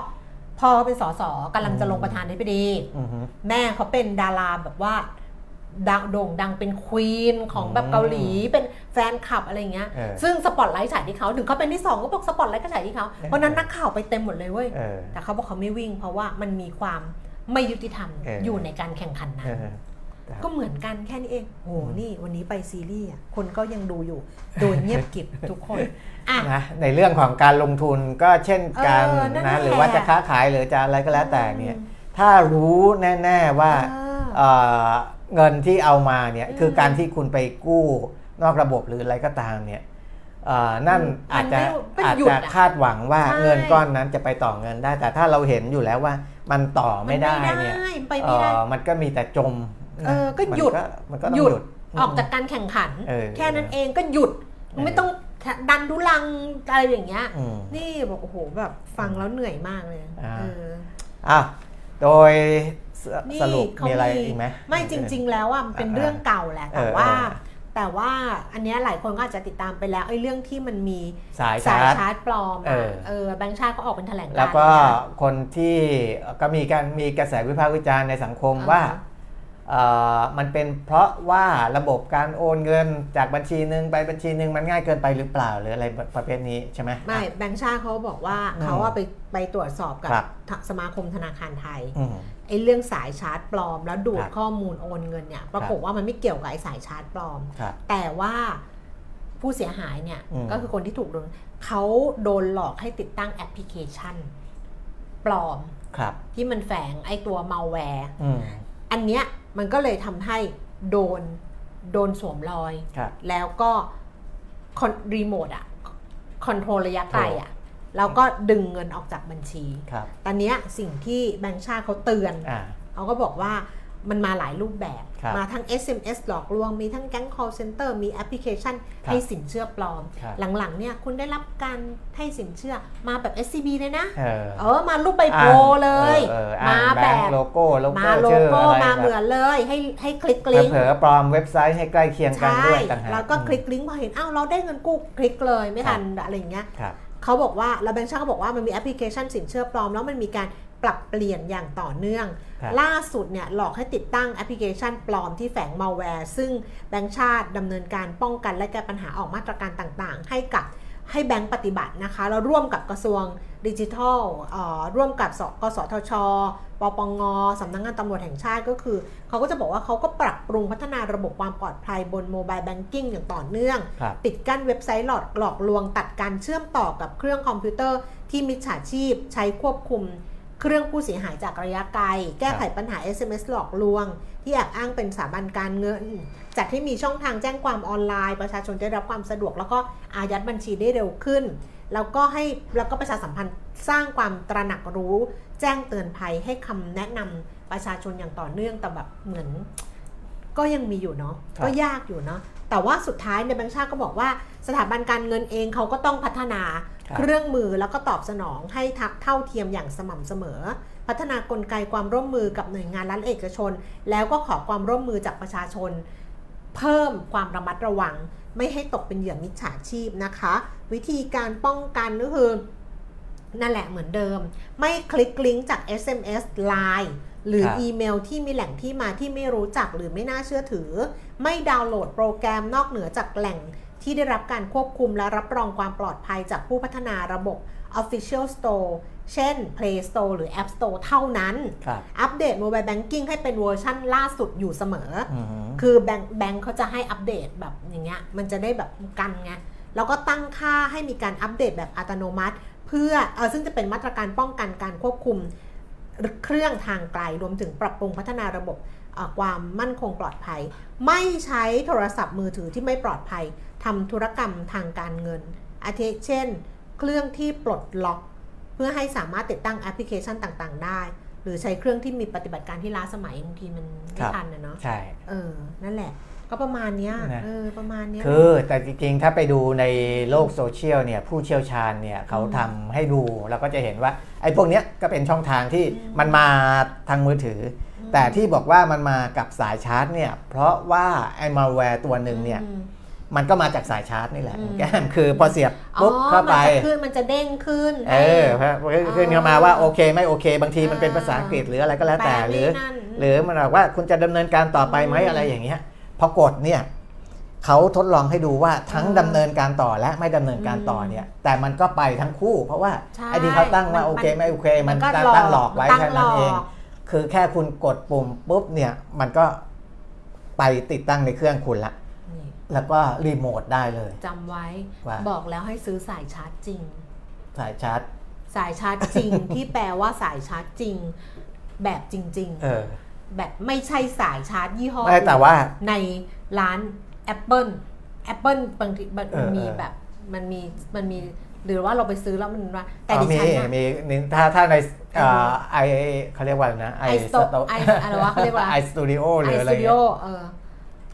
พ่อเขาเป็นสสกำลังจะลงประธานธิบดีอือฮึแม่เขาเป็นดาราแบบว่าดังโด่งดังเป็น queen ของแบบอืมเกาหลีเป็นแฟนคลับอะไรเงี้ยเออซึ่งสปอตไลท์ฉายที่เขาถึงเขาเป็นที่สองก็บอกสปอตไลท์ก็ฉายที่เขาเออเพราะฉะนั้นนักข่าวไปเต็มหมดเลยเว้ยเออแต่เขาบอกเขาไม่วิ่งเพราะว่ามันมีความไม่ยุติธรรมเออออยู่ในการแข่งขันนั้เอนอครับก็เหมือนกันแค่นี้เอง โอ้โหอืมนี่วันนี้ไปซีรีส์อะคนก็ยังดูอยู่ โดยเงียบกริบทุกคนอะนะในเรื่องของการลงทุนก็เช่นกันเออนั่นแหนะละหรือว่าจะค้าขายหรือจะอะไรก็แล้วแต่เนี่ยถ้ารู้แน่ ๆว่าเออเอ่อเงินที่เอามาเนี่ยอืมคือการที่คุณไปกู้ นอกระบบหรืออะไรก็ตามเนี่ยเอ่อนั่นมันอาจจะไม่ไม่อาจหยุดจะอะคาดหวังว่าใช่เงินก้อนนั้นจะไปต่อเงินได้ แต่ถ้าเราเห็นอยู่แล้วว่ามันต่อไม่ได้เนี่ยไปไม่ได้เอ่อมันก็มีแต่จมนะเออก็หยุดมันมันก็ต้องหยุหดยุดออกจากการแข่งขันเออแค่นั้นเองก็หยุดเออไม่ต้องดันทุลังอะไรอย่างเงี้ยอืมนี่บอกโอ้โหแบบฟังแล้วเหนื่อยมากเลยอ่าเอออะโดยสนี่สรุปเขามีอะไรอีกไหมไม่จริง ๆ แล้วอะมันเป็นอ่าเรื่องเก่าแหละแต่เออว่าเออ แต่ว่าอันเนี้ยหลายคนก็อาจจะติดตามไปแล้วไอ้เรื่องที่มันมีสายสายชาร์จชาร์จปลอมเออะอเออแบงค์ชาติเขาออกเป็นแถลงการณ์แล้วก็นะคนที่ก็มีการมีกระแสวิพากษ์วิจารณ์ในสังคมว่าอ่าฮะเอ่อมันเป็นเพราะว่าระบบการโอนเงินจากบัญชีหนึ่งไปบัญชีหนึ่งมันง่ายเกินไปหรือเปล่าหรืออะไรประเภทนี้ใช่ไหมไม่แบงค์ชาติเขาบอกว่าอืมเขาว่าไปไปตรวจสอบกับครับสมาคมธนาคารไทยอืม ไอ้เรื่องสายชาร์จปลอม แล้วดูดครับข้อมูลโอนเงินเนี่ยปรากฏว่ามันไม่เกี่ยวกับไอ้สายชาร์จปลอมครับแต่ว่าผู้เสียหายเนี่ยอืมก็คือคนที่ถูกโดนเขาโดนหลอกให้ติดตั้งแอปพลิเคชัน ปลอมครับที่มันแฝงไอ้ตัวมัลแวร์อืมอันเนี้ยมันก็เลยทำให้โดนโดนสวมรอยครับแล้วก็คอนรีโมทอะ control ระยะไกลอะ แล้วก็ดึงเงินออกจากบัญชี ครับ ตอนเนี้ยสิ่งที่แบงค์ชาติเขาเตือน อ่า เขาก็บอกว่ามันมาหลายรูปแบบ ครับมาทั้ง SMS หลอกลวง มีทั้งแก๊ง call center มีแอปพลิเคชันครับให้สินเชื่อปลอม ครับ หลังๆเนี่ยคุณได้รับการให้สินเชื่อมาแบบ SCB เลยนะ เออเออ มารูปใบโพลเลย อออออ่มาแบแบงบค์โลโก้โลมาโก้โลชื่อโก้อะไรมาเหมืแบอนเลย ให้ให้คลิกบลิงก์ เผลอๆปลอมเว็บไซต์ให้ใกล้เคียงกันใช่ด้วยต่างหากแล้วก็คลิกลิงก์พอเห็นอ้าวเราได้เงินกู้คลิกเลยไม่ทันอะไรอย่างเงี้ย ครับ เขาบอกว่าแล้วแบงค์ชาติก็บอกว่ามันมีแอปพลิเคชันสินเชื่อปลอม แล้วมันมีการปรับเปลี่ยนอย่างต่อเนื่องครับล่าสุดเนี่ยหลอกให้ติดตั้งแอปพลิเคชันปลอมที่แฝงมาแวร์ซึ่งแบงค์ชาติดำเนินการป้องกันและแก้ปัญหาออกมาตรการต่างๆ ให้กับ ให้แบงค์ปฏิบัตินะคะแล้วร่วมกับกระทรวงดิจิทัลเอ่อร่วมกับกสทช ปปงสำนักงานตำรวจแห่งชาติก็คือ เขาก็จะบอกว่าเขาก็ปรับปรุงพัฒนาระบบความปลอดภัยบน mobile banking อย่างต่อเนื่องครับปิดกั้นเว็บไซต์หลอกหลอกลวงตัดการเชื่อมต่อกับเครื่องคอมพิวเตอร์ ที่มิจฉาชีพใช้ควบคุมเครื่องผู้เสียหายจากระยะไกล แก้ไขปัญหา SMS หลอกลวง ที่แอบอ้างเป็นสถาบันการเงิน จัดให้มีช่องทางแจ้งความออนไลน์ ประชาชนจะได้รับความสะดวก แล้วก็อายัดบัญชีได้เร็วขึ้น แล้วก็ให้แล้วก็ประชาสัมพันธ์สร้างความตระหนักรู้ แจ้งเตือนภัยให้คำแนะนำประชาชนอย่างต่อเนื่องแต่แบบเหมือน ก็ยังมีอยู่เนาะครับก็ยากอยู่เนาะแต่ว่าสุดท้ายในยแบงค์ชาติก็บอกว่าสถาบันการเงินเองเขาก็ต้องพัฒนาครับเครื่องมือแล้วก็ตอบสนองให้ทักเท่าเทียมอย่างสม่ำเสมอ พัฒนากลไกความร่วมมือกับหน่วยงานรัฐเอกชน แล้วก็ขอความร่วมมือจากประชาชน เพิ่มความระมัดระวัง ไม่ให้ตกเป็นเหยื่อมิจฉาชีพนะคะ วิธีการป้องกันก็คือนั่นแหละเหมือนเดิม ไม่คลิกลิงก์จาก SMS Line หรือครับอีเมลที่มีแหล่งที่มาที่ไม่รู้จักหรือไม่น่าเชื่อถือ ไม่ดาวน์โหลดโปรแกรมนอกเหนือจากแหล่งที่ได้รับการควบคุมและรับรองความปลอดภัยจากผู้พัฒนาระบบ Official Store เช่น Play Store หรือ App Store เท่านั้นครับอัปเดต Mobile Banking ให้เป็นเวอร์ชั่นล่าสุดอยู่เสมออืมคือแบงค์แบงค์เขาจะให้อัปเดตแบบอย่างเงี้ย มันจะได้แบบกันไง แล้วก็ตั้งค่าให้มีการอัปเดตแบบอัตโนมัติ เพื่อเออซึ่งจะเป็นมาตรการป้องกันการควบคุมเครื่องทางไกล รวมถึงปรับปรุงพัฒนาระบบเอ่อความมั่นคงปลอดภัย ไม่ใช้โทรศัพท์มือถือที่ไม่ปลอดภัยทำธุรกรรมทางการเงินอาทิเช่น เครื่องที่ปลดล็อกเพื่อให้สามารถติดตั้งแอปพลิเคชันต่างๆ ได้ หรือใช้เครื่องที่มีปฏิบัติการที่ล้าสมัยบางทีมันไม่ทันนะเนาะใช่เออนั่นแหละ ก็ประมาณเนี้ยนะเออประมาณเนี้ยคือแต่จริงๆ ถ้าไปดูในโลกโซเชียลเนี่ยผู้เชี่ยวชาญเนี่ยเขาทำให้ดูแล้วก็จะเห็นว่าไอ้พวกเนี้ยก็เป็นช่องทางที่อืมมันมาทางมือถืออแต่ที่บอกว่ามันมากับสายชาร์จเนี่ยเพราะว่าไอ้มาแวร์ตัวหนึ่งเนี่ยอื มมันก็มาจากสายชาร์จนี่แหละอืมแก้มคือพอเสียบปุ๊บอ๋อเข้าไปมันจะขึ้นมันจะเด้งขึ้น เออพอขึ้นเข้ามาว่าโอเคไม่โอเค บางทีมันเป็นอ่าภาษาอังกฤษหรืออะไรก็แล้วแต่แปลหรือนี่นั่นหรือมันบอกว่าคุณจะดำเนินการต่อไปไหมอืมอะไรอย่างเงี้ยพอกดเนี่ยเขาทดลองให้ดูว่าทั้งอ่าดำเนินการต่อและไม่ดำเนินการต่อเนี่ย แต่มันก็ไปทั้งคู่ เพราะว่าใช่ไอ้ที่เขาตั้งว่ามันโอเคไม่โอเค มันก็ตั้งตั้งหลอกไว้ตั้งแค่นั้นเองหลกคือแค่คุณกดปุ่มปุ๊บเนี่ยมันก็ไปติดตั้งในเครื่องคุณละนี่ แล้วก็รีโมทได้เลย จำไว้ว่า บอกแล้วให้ซื้อสายชาร์จจริง สายชาร์จ สายชาร์จจริง ที่แปลว่าสายชาร์จจริง แบบจริง เออ ๆ แบบไม่ใช่สายชาร์จยี่ห้อไม่แต่ว่า ในร้าน Apple Apple บางทีมันเออมีเออแบบมันมีมันมีหรือว่าเราไปซื้อแล้วมันว่าแต่อ๋อดิมีฉันน่ะ มีนี่ถ้าถ้าในเอ่อไอเขาเรียกว่าอะไรนะ ไอ iStore ไออะไรวะเขาเรียกว่า ไอสตูดิโอหรืออะไร iStudio เงี้ยเออ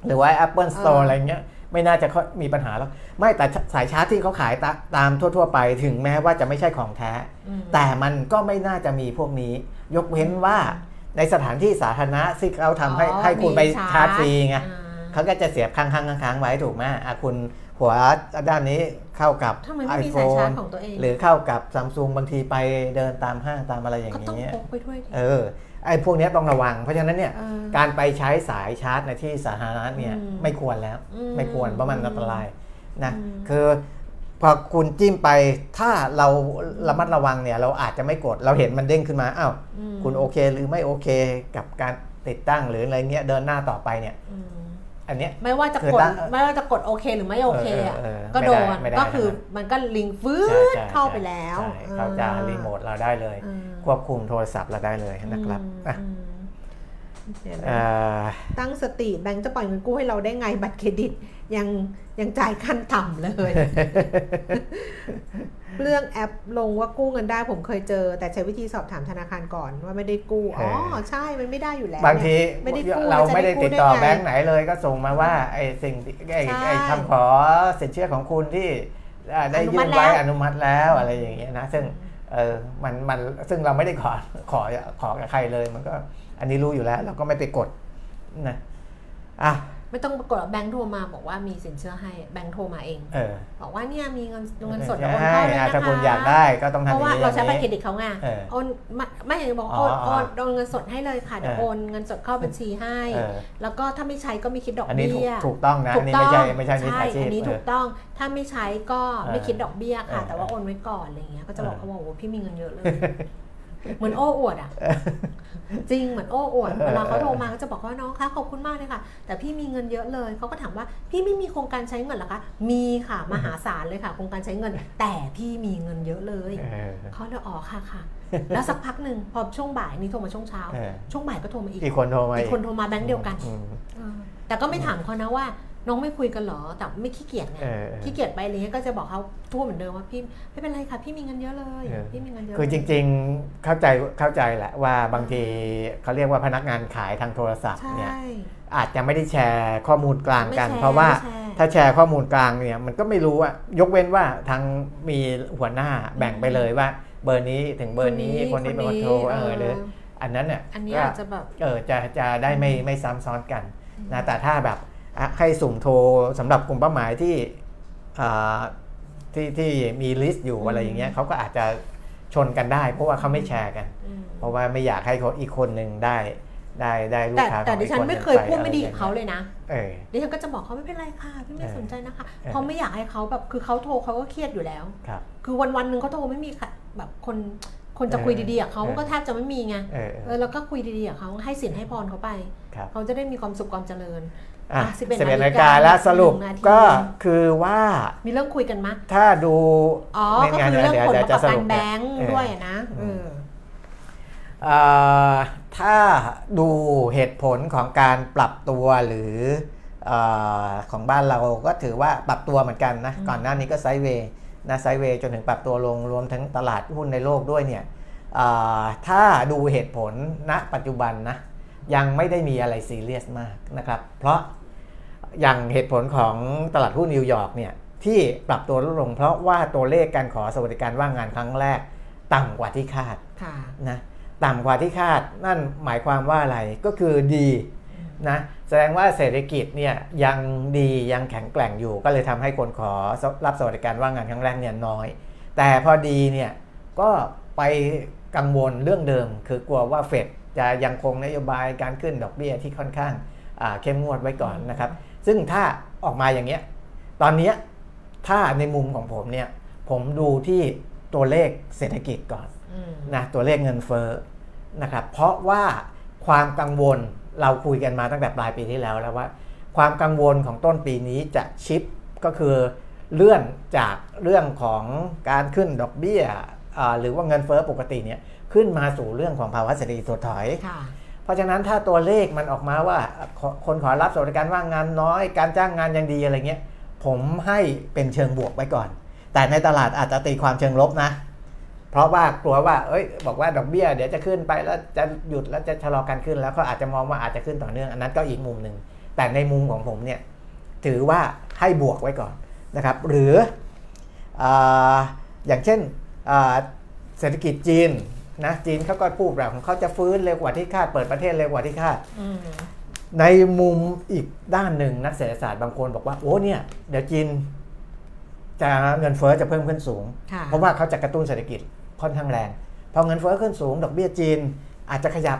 หรือว่า Apple Store เออออะไรเงี้ยไม่น่าจะค่อยมีปัญหาแล้ว ไม่แต่สายชาร์จที่เขาขายตาตามทั่ว ๆ ไปถึงแม้ว่าจะไม่ใช่ของแท้อืมแต่มันก็ไม่น่าจะมีพวกนี้ ยกเว้นว่าในสถานที่สาธารณะที่เขาทำให้อ๋อให้คุณไปมีชาร์จฟรีไงอ่าเขาก็จะเสียบค้างๆค้างๆไว้ถูกไหมอะคุณหัวด้านนี้เข้ากับทำไมไม่มีสายชาร์จ iPhone ของตัวเองหรือเข้ากับซัมซุงบางทีไปเดินตามห้างตามอะไรอย่างก็ต้องเงี้ยพกไปด้วยดิเออ ไอ้พวกเนี้ยต้องระวัง เพราะฉะนั้นเนี่ยเออการไปใช้สายชาร์จในที่สาธารณะเนี่ยอืมไม่ควรแล้วอืมไม่ควรเพราะมันอันตรายนะอืมคือพอคุณจิ้มไปถ้าเราระมัดระวังเนี่ยเราอาจจะไม่กดเราเห็นมันเด้งขึ้นมาอ้าวอืมคุณโอเคหรือไม่โอเคกับการติดตั้งหรืออะไรเงี้ยเดินหน้าต่อไปเนี่ย อืมอันเนี้ยไม่ว่าจะคือกดตั้งไม่ว่าจะกดโอเคหรือไม่โอเคอะเออเออเออก็โดนไม่ได้ไม่ได้ก็คือมันก็ลิงก์ฟื้ใช่นใช่เข้าไปแล้วใช่เขาจะรีโมทเราได้เลยอืมควบคุมโทรศัพท์เราได้เลยนะครับ ตั้งสติแบงค์จะปล่อยเงินกู้ให้เราได้ไงบัตรเครดิตยังยังจ่ายขั้นต่ำเลย เรื่องแอปลงว่ากู้เงินได้ผมเคยเจอ แต่ใช้วิธีสอบถามธนาคารก่อนว่าไม่ได้กู้อ๋อใช่มันไม่ได้อยู่แล้ว บางทีไม่ได้กู้เราไม่ได้ติดต่อจะแบได้งค์ไหนเลยก็ส่งมาว่าไอ้สิ่งที่ไอ้ใช่ไอ้คำขอสินเชื่อของคุณที่อ่าได้อนุมัยื่ตินไว้แล้วอนุมัติแล้วอะไรอย่างเงี้ยนะ ซึ่งเออมันมันซึ่งเราไม่ได้ขอขอขอกับใครเลยมันก็ อันนี้รู้อยู่แล้ว เราก็ไม่ไปกดนะอะไม่ต้องปรากฏว่าแบงค์โทรมาบอกว่ามีสินเชื่อให้แบงค์โทรมาเอง เออ บอกว่าเนี่ยมีเงินเงินสดใช่โอนเข้าเลยอะนะคะถ้าคุณอยากได้ก็ต้องเพทำอราะย่างว่านี้เราใช้อย่งบัตรนี้เครดิตเขาไงเออโอนไม่ไม่อยากจะบอกอ๋โออนโอนโอนเงินสดให้เลยค่ะเดี๋ยวเออโอนเงินสดเข้าบัญชีให้เออแล้วก็ถ้าไม่ใช้ก็ไม่คิดดอกอันนี้ถูกเบี้ยถูกต้องนะอันนี้ไม่ใช่ไม่ใช่มิจฉาชีพอันนี้เออถูกต้องถ้าไม่ใช้ก็ไม่เออคิดดอกเบี้ยค่ะเออแต่ว่าโอนไว้ก่อนอะไรเงี้ยก็จะบอกเออเขาว่าโอ้โหพี่มีเงินเยอะเลย เหมือนโอ้อวดอะจริงเหมือนโอ้อวดเวลาเขาโทรมาก็จะบอกว่าน้องคะขอบคุณมากเลยค่ะ แต่พี่มีเงินเยอะเลยเขาก็ถามว่าพี่ไม่มีโครงการใช้เงินเหรอคะมีค่ะมหาศาลเลยค่ะ โครงการใช้เงิน แต่พี่มีเงินเยอะเลยเออเขาเลยอ๋อค่ะค่ะ แล้วสักพักหนึ่งพอช่วงบ่ายนี่โทรมาช่วงเช้าเออช่วงบ่ายก็โทรมาอีกอีกคนโทรมาอีอีกคนโทรมาแบงค์เดียวกันอืมเออแต่ก็ไม่ถามเขานะว่า น้องไม่คุยกันเหรอ แต่ไม่ขี้เกียจไงเออเออขี้เกียจไปอะไรเงี้ยก็จะบอกเขาทั่วเหมือนเดิมว่าพี่ไม่เป็นไรค่ะพี่มีเงินเยอะเลยเออพี่มีเงินเยอะคือจริง ๆเข้าใจเข้าใจแหละว่าบางทีเขาเรียกว่าพนักงานขายทางโทรศัพท์ใช่เนี่ยอาจจะไม่ได้แชร์ข้อมูลกลางกันไม่แชร์เพราะว่าไม่แชร์ถ้าแชร์ข้อมูลกลางเนี่ยมันก็ไม่รู้อะยกเว้นว่าทางมีหัวหน้าแบ่งไปเลยว่า เบอร์นี้ถึงเบอร์นี้คนนี้เป็นคนโทรเออหรืออันนั้นเนี่ยอันนี้ก็อาจจะแบบเออจะจะได้ไม่ไม่ซ้ำซ้อนกันนะแต่ถ้าแบบอะ ให้สุ่มโทรสำหรับกลุ่มเป้าหมายที่อ่าที่ที่มีลิสต์อยู่อืมอะไรอย่างเงี้ยเขาก็อาจจะชนกันได้ เพราะว่าเขาไม่แชร์กันอืมเพราะว่าไม่อยากให้คนอีกคนหนึ่งได้ได้ได้ลูแต่กค้าแต่ของดิอีกฉันคนหไม่นึ่งเคยปพูดไม่ดีกับอะรเขาเลยนะเออดิฉันก็จะบอกเขาไม่เป็นไรค่ะพี่ไม่เออสนใจนะคะเออเพราะไม่อยากให้เขาแบบคือเขาโทรเขาก็เครียดอยู่แล้วครับคือวันวันๆหนึ่งเขาโทรไม่มีค่ะแบบคนคนจะคุยดีๆกับเขาเออก็แทบจะไม่มีไงเออเอเอออแล้วก็คุยดีๆกับเขาให้สินให้พรเขาไปครับเขาจะได้มีความสุขความเจริญ อะอะสิบ11เอ็ดนานาฬิฬิกากาแล้วสรุปหนึ่งนาที ก็คือว่ามีเรื่องคุยกันมะถ้าดูอ๋อในก็งานคือเรื่องดี๋ยวผลดี๋ปยวระกอบสการรุปแบเนี่ยงค์เออด้วยนะอืเอมอเอ่อถ้าดูเหตุผลของการปรับตัวหรือเออของบ้านเราก็ถือว่าปรับตัวเหมือนกันนะอืมก่อนหน้านี้ก็ sideway นะ sideway จนถึงปรับตัวลงรวมทั้งตลาดหุ้นในโลกด้วยเนี่ยเอ่อถ้าดูเหตุผลณปัจจุบันนะ ยังไม่ได้มีอะไรซีเรียสมากนะครับ เพราะอย่างเหตุผลของตลาดหุ้นนิวยอร์กเนี่ยที่ปรับตัวลดลง เพราะว่าตัวเลขการขอสวัสดิการว่างงานครั้งแรก ต่ำกว่าที่คาดค่ะนะต่ำกว่าที่คาดนั่นหมายความว่าอะไรก็คือดีนะแสดงว่าเศรษฐกิจเนี่ยยังดียังแข็งแกร่งอยู่ ก็เลยทำให้คนขอรับสวัสดิการว่างงานครั้งแรกเนี่ยน้อย แต่พอดีเนี่ยก็ไปกังวลเรื่องเดิม คือกลัวว่าเฟด จะยังคงนโยบายการขึ้นดอกเบี้ยที่ค่อนข้างอ่าเข้มงวดไว้ก่อนนะครับ ซึ่งถ้าออกมาอย่างเงี้ยตอนเนี้ยถ้าในมุมของผมเนี่ยผมดูที่ตัวเลขเศรษฐกิจก่อนอืมนะตัวเลขเงินเฟ้อนะครับเพราะว่าความกังวลเราคุยกันมาตั้งแต่ปลายปีที่แล้วแล้วว่า ความกังวลของต้นปีนี้จะชิปก็คือเลื่อนจากเรื่องของการขึ้นดอกเบี้ยอ่าหรือว่าเงินเฟ้อปกติเนี่ย ขึ้นมาสู่เรื่องของภาวะเศรษฐกิจถดถอยค่ะเพราะฉะนั้นถ้าตัวเลขมันออกมาว่าขอคนขอรับสวัสดิการว่างงานน้อย การจ้างงานยังดีอะไรเงี้ยผมให้เป็นเชิงบวกไว้ก่อน แต่ในตลาดอาจจะตีความเชิงลบนะ เพราะว่ากลัวว่าเอ้ย บอกว่าดอกเบี้ยเดี๋ยวจะขึ้นไปแล้วจะหยุดแล้วจะชะลอการขึ้นแล้วเขาอาจจะมองว่าอาจจะขึ้นต่อเนื่องอันนั้นก็อีกมุมหนึ่งแต่ในมุมของผมเนี่ยถือว่าให้บวกไว้ก่อนนะครับ หรืออาอย่างเช่นอ่าเศรษฐกิจจีน นะจีนเขาก็พูดแบบของเขาจะฟื้นเร็วกว่าที่คาดเปิดประเทศเร็วกว่าที่คาดอืมในมุมอีกด้านหนึ่งนักเศรษฐศาสตร์บางคนบอกว่าโอ้เนี่ย เดี๋ยวจีนจะเงินเฟ้อจะเพิ่มขึ้นสูงค่ะเพราะว่าเขาจะกระตุ้นเศรษฐกิจค่อนข้างแรงพอเงินเฟ้อขึ้นสูง ดอกเบี้ยจีนอาจจะขยับ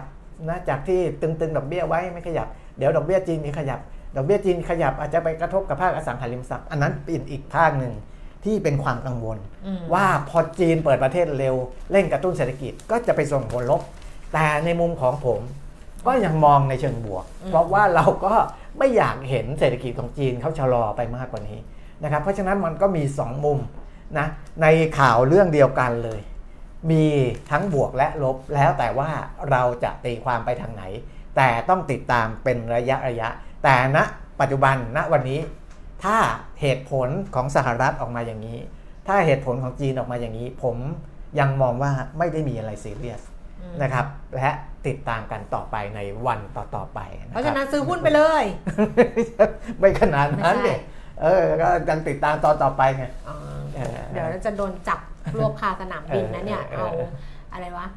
นะจากที่ตึงๆ ดอกเบี้ยไว้ไม่ขยับ เดี๋ยวดอกเบี้ยจีนมีขยับ ดอกเบี้ยจีนขยับอาจจะไปกระทบกับภาคอสังหาริมทรัพย์อันนั้นเป็นอีกภาคหนึ่ง ที่เป็นความกังวลอืมว่าพอจีนเปิดประเทศเร็ว เร่งกระตุ้นเศรษฐกิจก็จะไปส่งผลลบ แต่ในมุมของผมก็ยังมองในเชิงบวกอืมเพราะว่าเราก็ไม่อยากเห็นเศรษฐกิจของจีนเขาชะลอไปมากกว่านี้นะครับเพราะฉะนั้นมันก็มี 2 มุมนะในข่าวเรื่องเดียวกันเลย มีทั้งบวกและลบแล้วแต่ว่าเราจะตีความไปทางไหน แต่ต้องติดตามเป็นระยะระยะ แต่ณปัจจุบันณวันนี้ ถ้าเหตุผลของสหรัฐออกมาอย่างนี้ ถ้าเหตุผลของจีนออกมาอย่างนี้ ผมยังมองว่าไม่ได้มีอะไรซีเรียสอืมนะครับและติดตามกันต่อไปในวันต่อๆไปนคบเพราะฉะนั้นซื้อหุ้นไปเลย ไม่ขนาดนั้นไม่ใช่เนี่ยเออก็ยังติดตามตอนต่อไปไงอ๋อเออเดี๋ยวจะโดนจับรวบคาสนามบินนะเนี่ยเออเอาเอออะไรวะ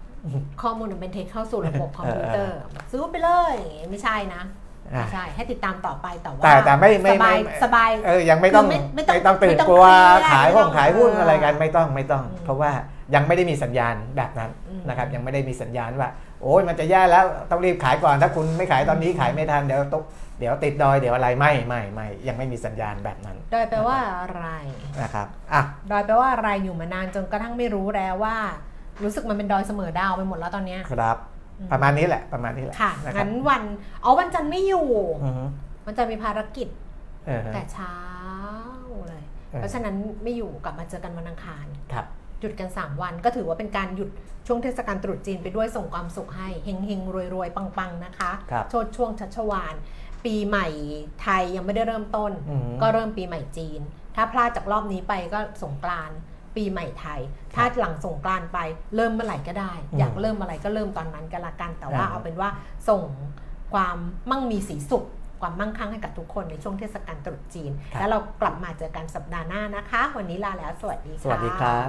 ข้อมูลมันเป็นเท็จเข้าสู่ระบบคอมพิวเตอร์ ซื้อไปเลย ไม่ใช่นะอะไม่ ใช่ให้ติดตามต่อไปแต่ว่าแต่แต่ไม่ไม่สบายไม่สบายเออยังไม่ต้องคือไม่ไม่ต้องไม่ต้องตื่นไม่ต้องกลัวเครียดขายไม่ห้ต้อองงขายหุ้นเออออะไรกันไม่ต้องไม่ต้องอืมเพราะว่ายังไม่ได้มีสัญญาณแบบนั้นอืมนะครับยังไม่ได้มีสัญญาณว่า โอ้ยมันจะแย่แล้วต้องรีบขายก่อนถ้าคุณไม่ขายตอนนี้ขายไม่ทันเดี๋ยวตกเดี๋ยวติดดอยเดี๋ยวอะไรไม่ไม่ไม่ยังไม่มีสัญญาณแบบนั้น ดอยแปลว่าอะไรนะครับอะดอยแปลว่าอะไรอยู่มานานจนกระทั่งไม่รู้แล้วว่า รู้สึกมันเป็นดอยเสมอดาวไปหมดแล้วตอนเนี้ยครับอืม ประมาณนี้แหละประมาณนี้แหละค่ะนะครับงั้นวันอ๋อวันจันทร์ไม่อยู่อือฮึวันจันทร์มีภารกิจเออฮะแต่เช้าเลยเออเพราะฉะนั้นไม่อยู่กลับมาเจอกันวันอังคารครับหยุดกัน 3 วันก็ถือว่าเป็นการหยุดช่วงเทศกาลตรุษจีนไปด้วยส่งความสุขให้เฮงเฮงรวยรวยปังปังๆนะคะครับโชดช่วงชัชวาน ปีใหม่ไทยยังไม่ได้เริ่มต้นอืมก็เริ่มปีใหม่จีน ถ้าพลาดจากรอบนี้ไปก็สงกรานต์ ปีใหม่ไทย ถ้าหลังสงกรานต์ไปเริ่มเมื่อไหร่ก็ได้อืมอยากเริ่มอะไรก็เริ่มตอนนั้นก็ละกัน แต่ว่าอ่าเอาเป็นว่าส่งความมั่งมีสีสุขความมั่งคั่งให้กับทุกคนในช่วงเทศกาลตรุษจีน แล้วเรากลับมาเจอกันสัปดาห์หน้านะคะ วันนี้ลาแล้ว สวัสดีค่ะสวัสดีครับ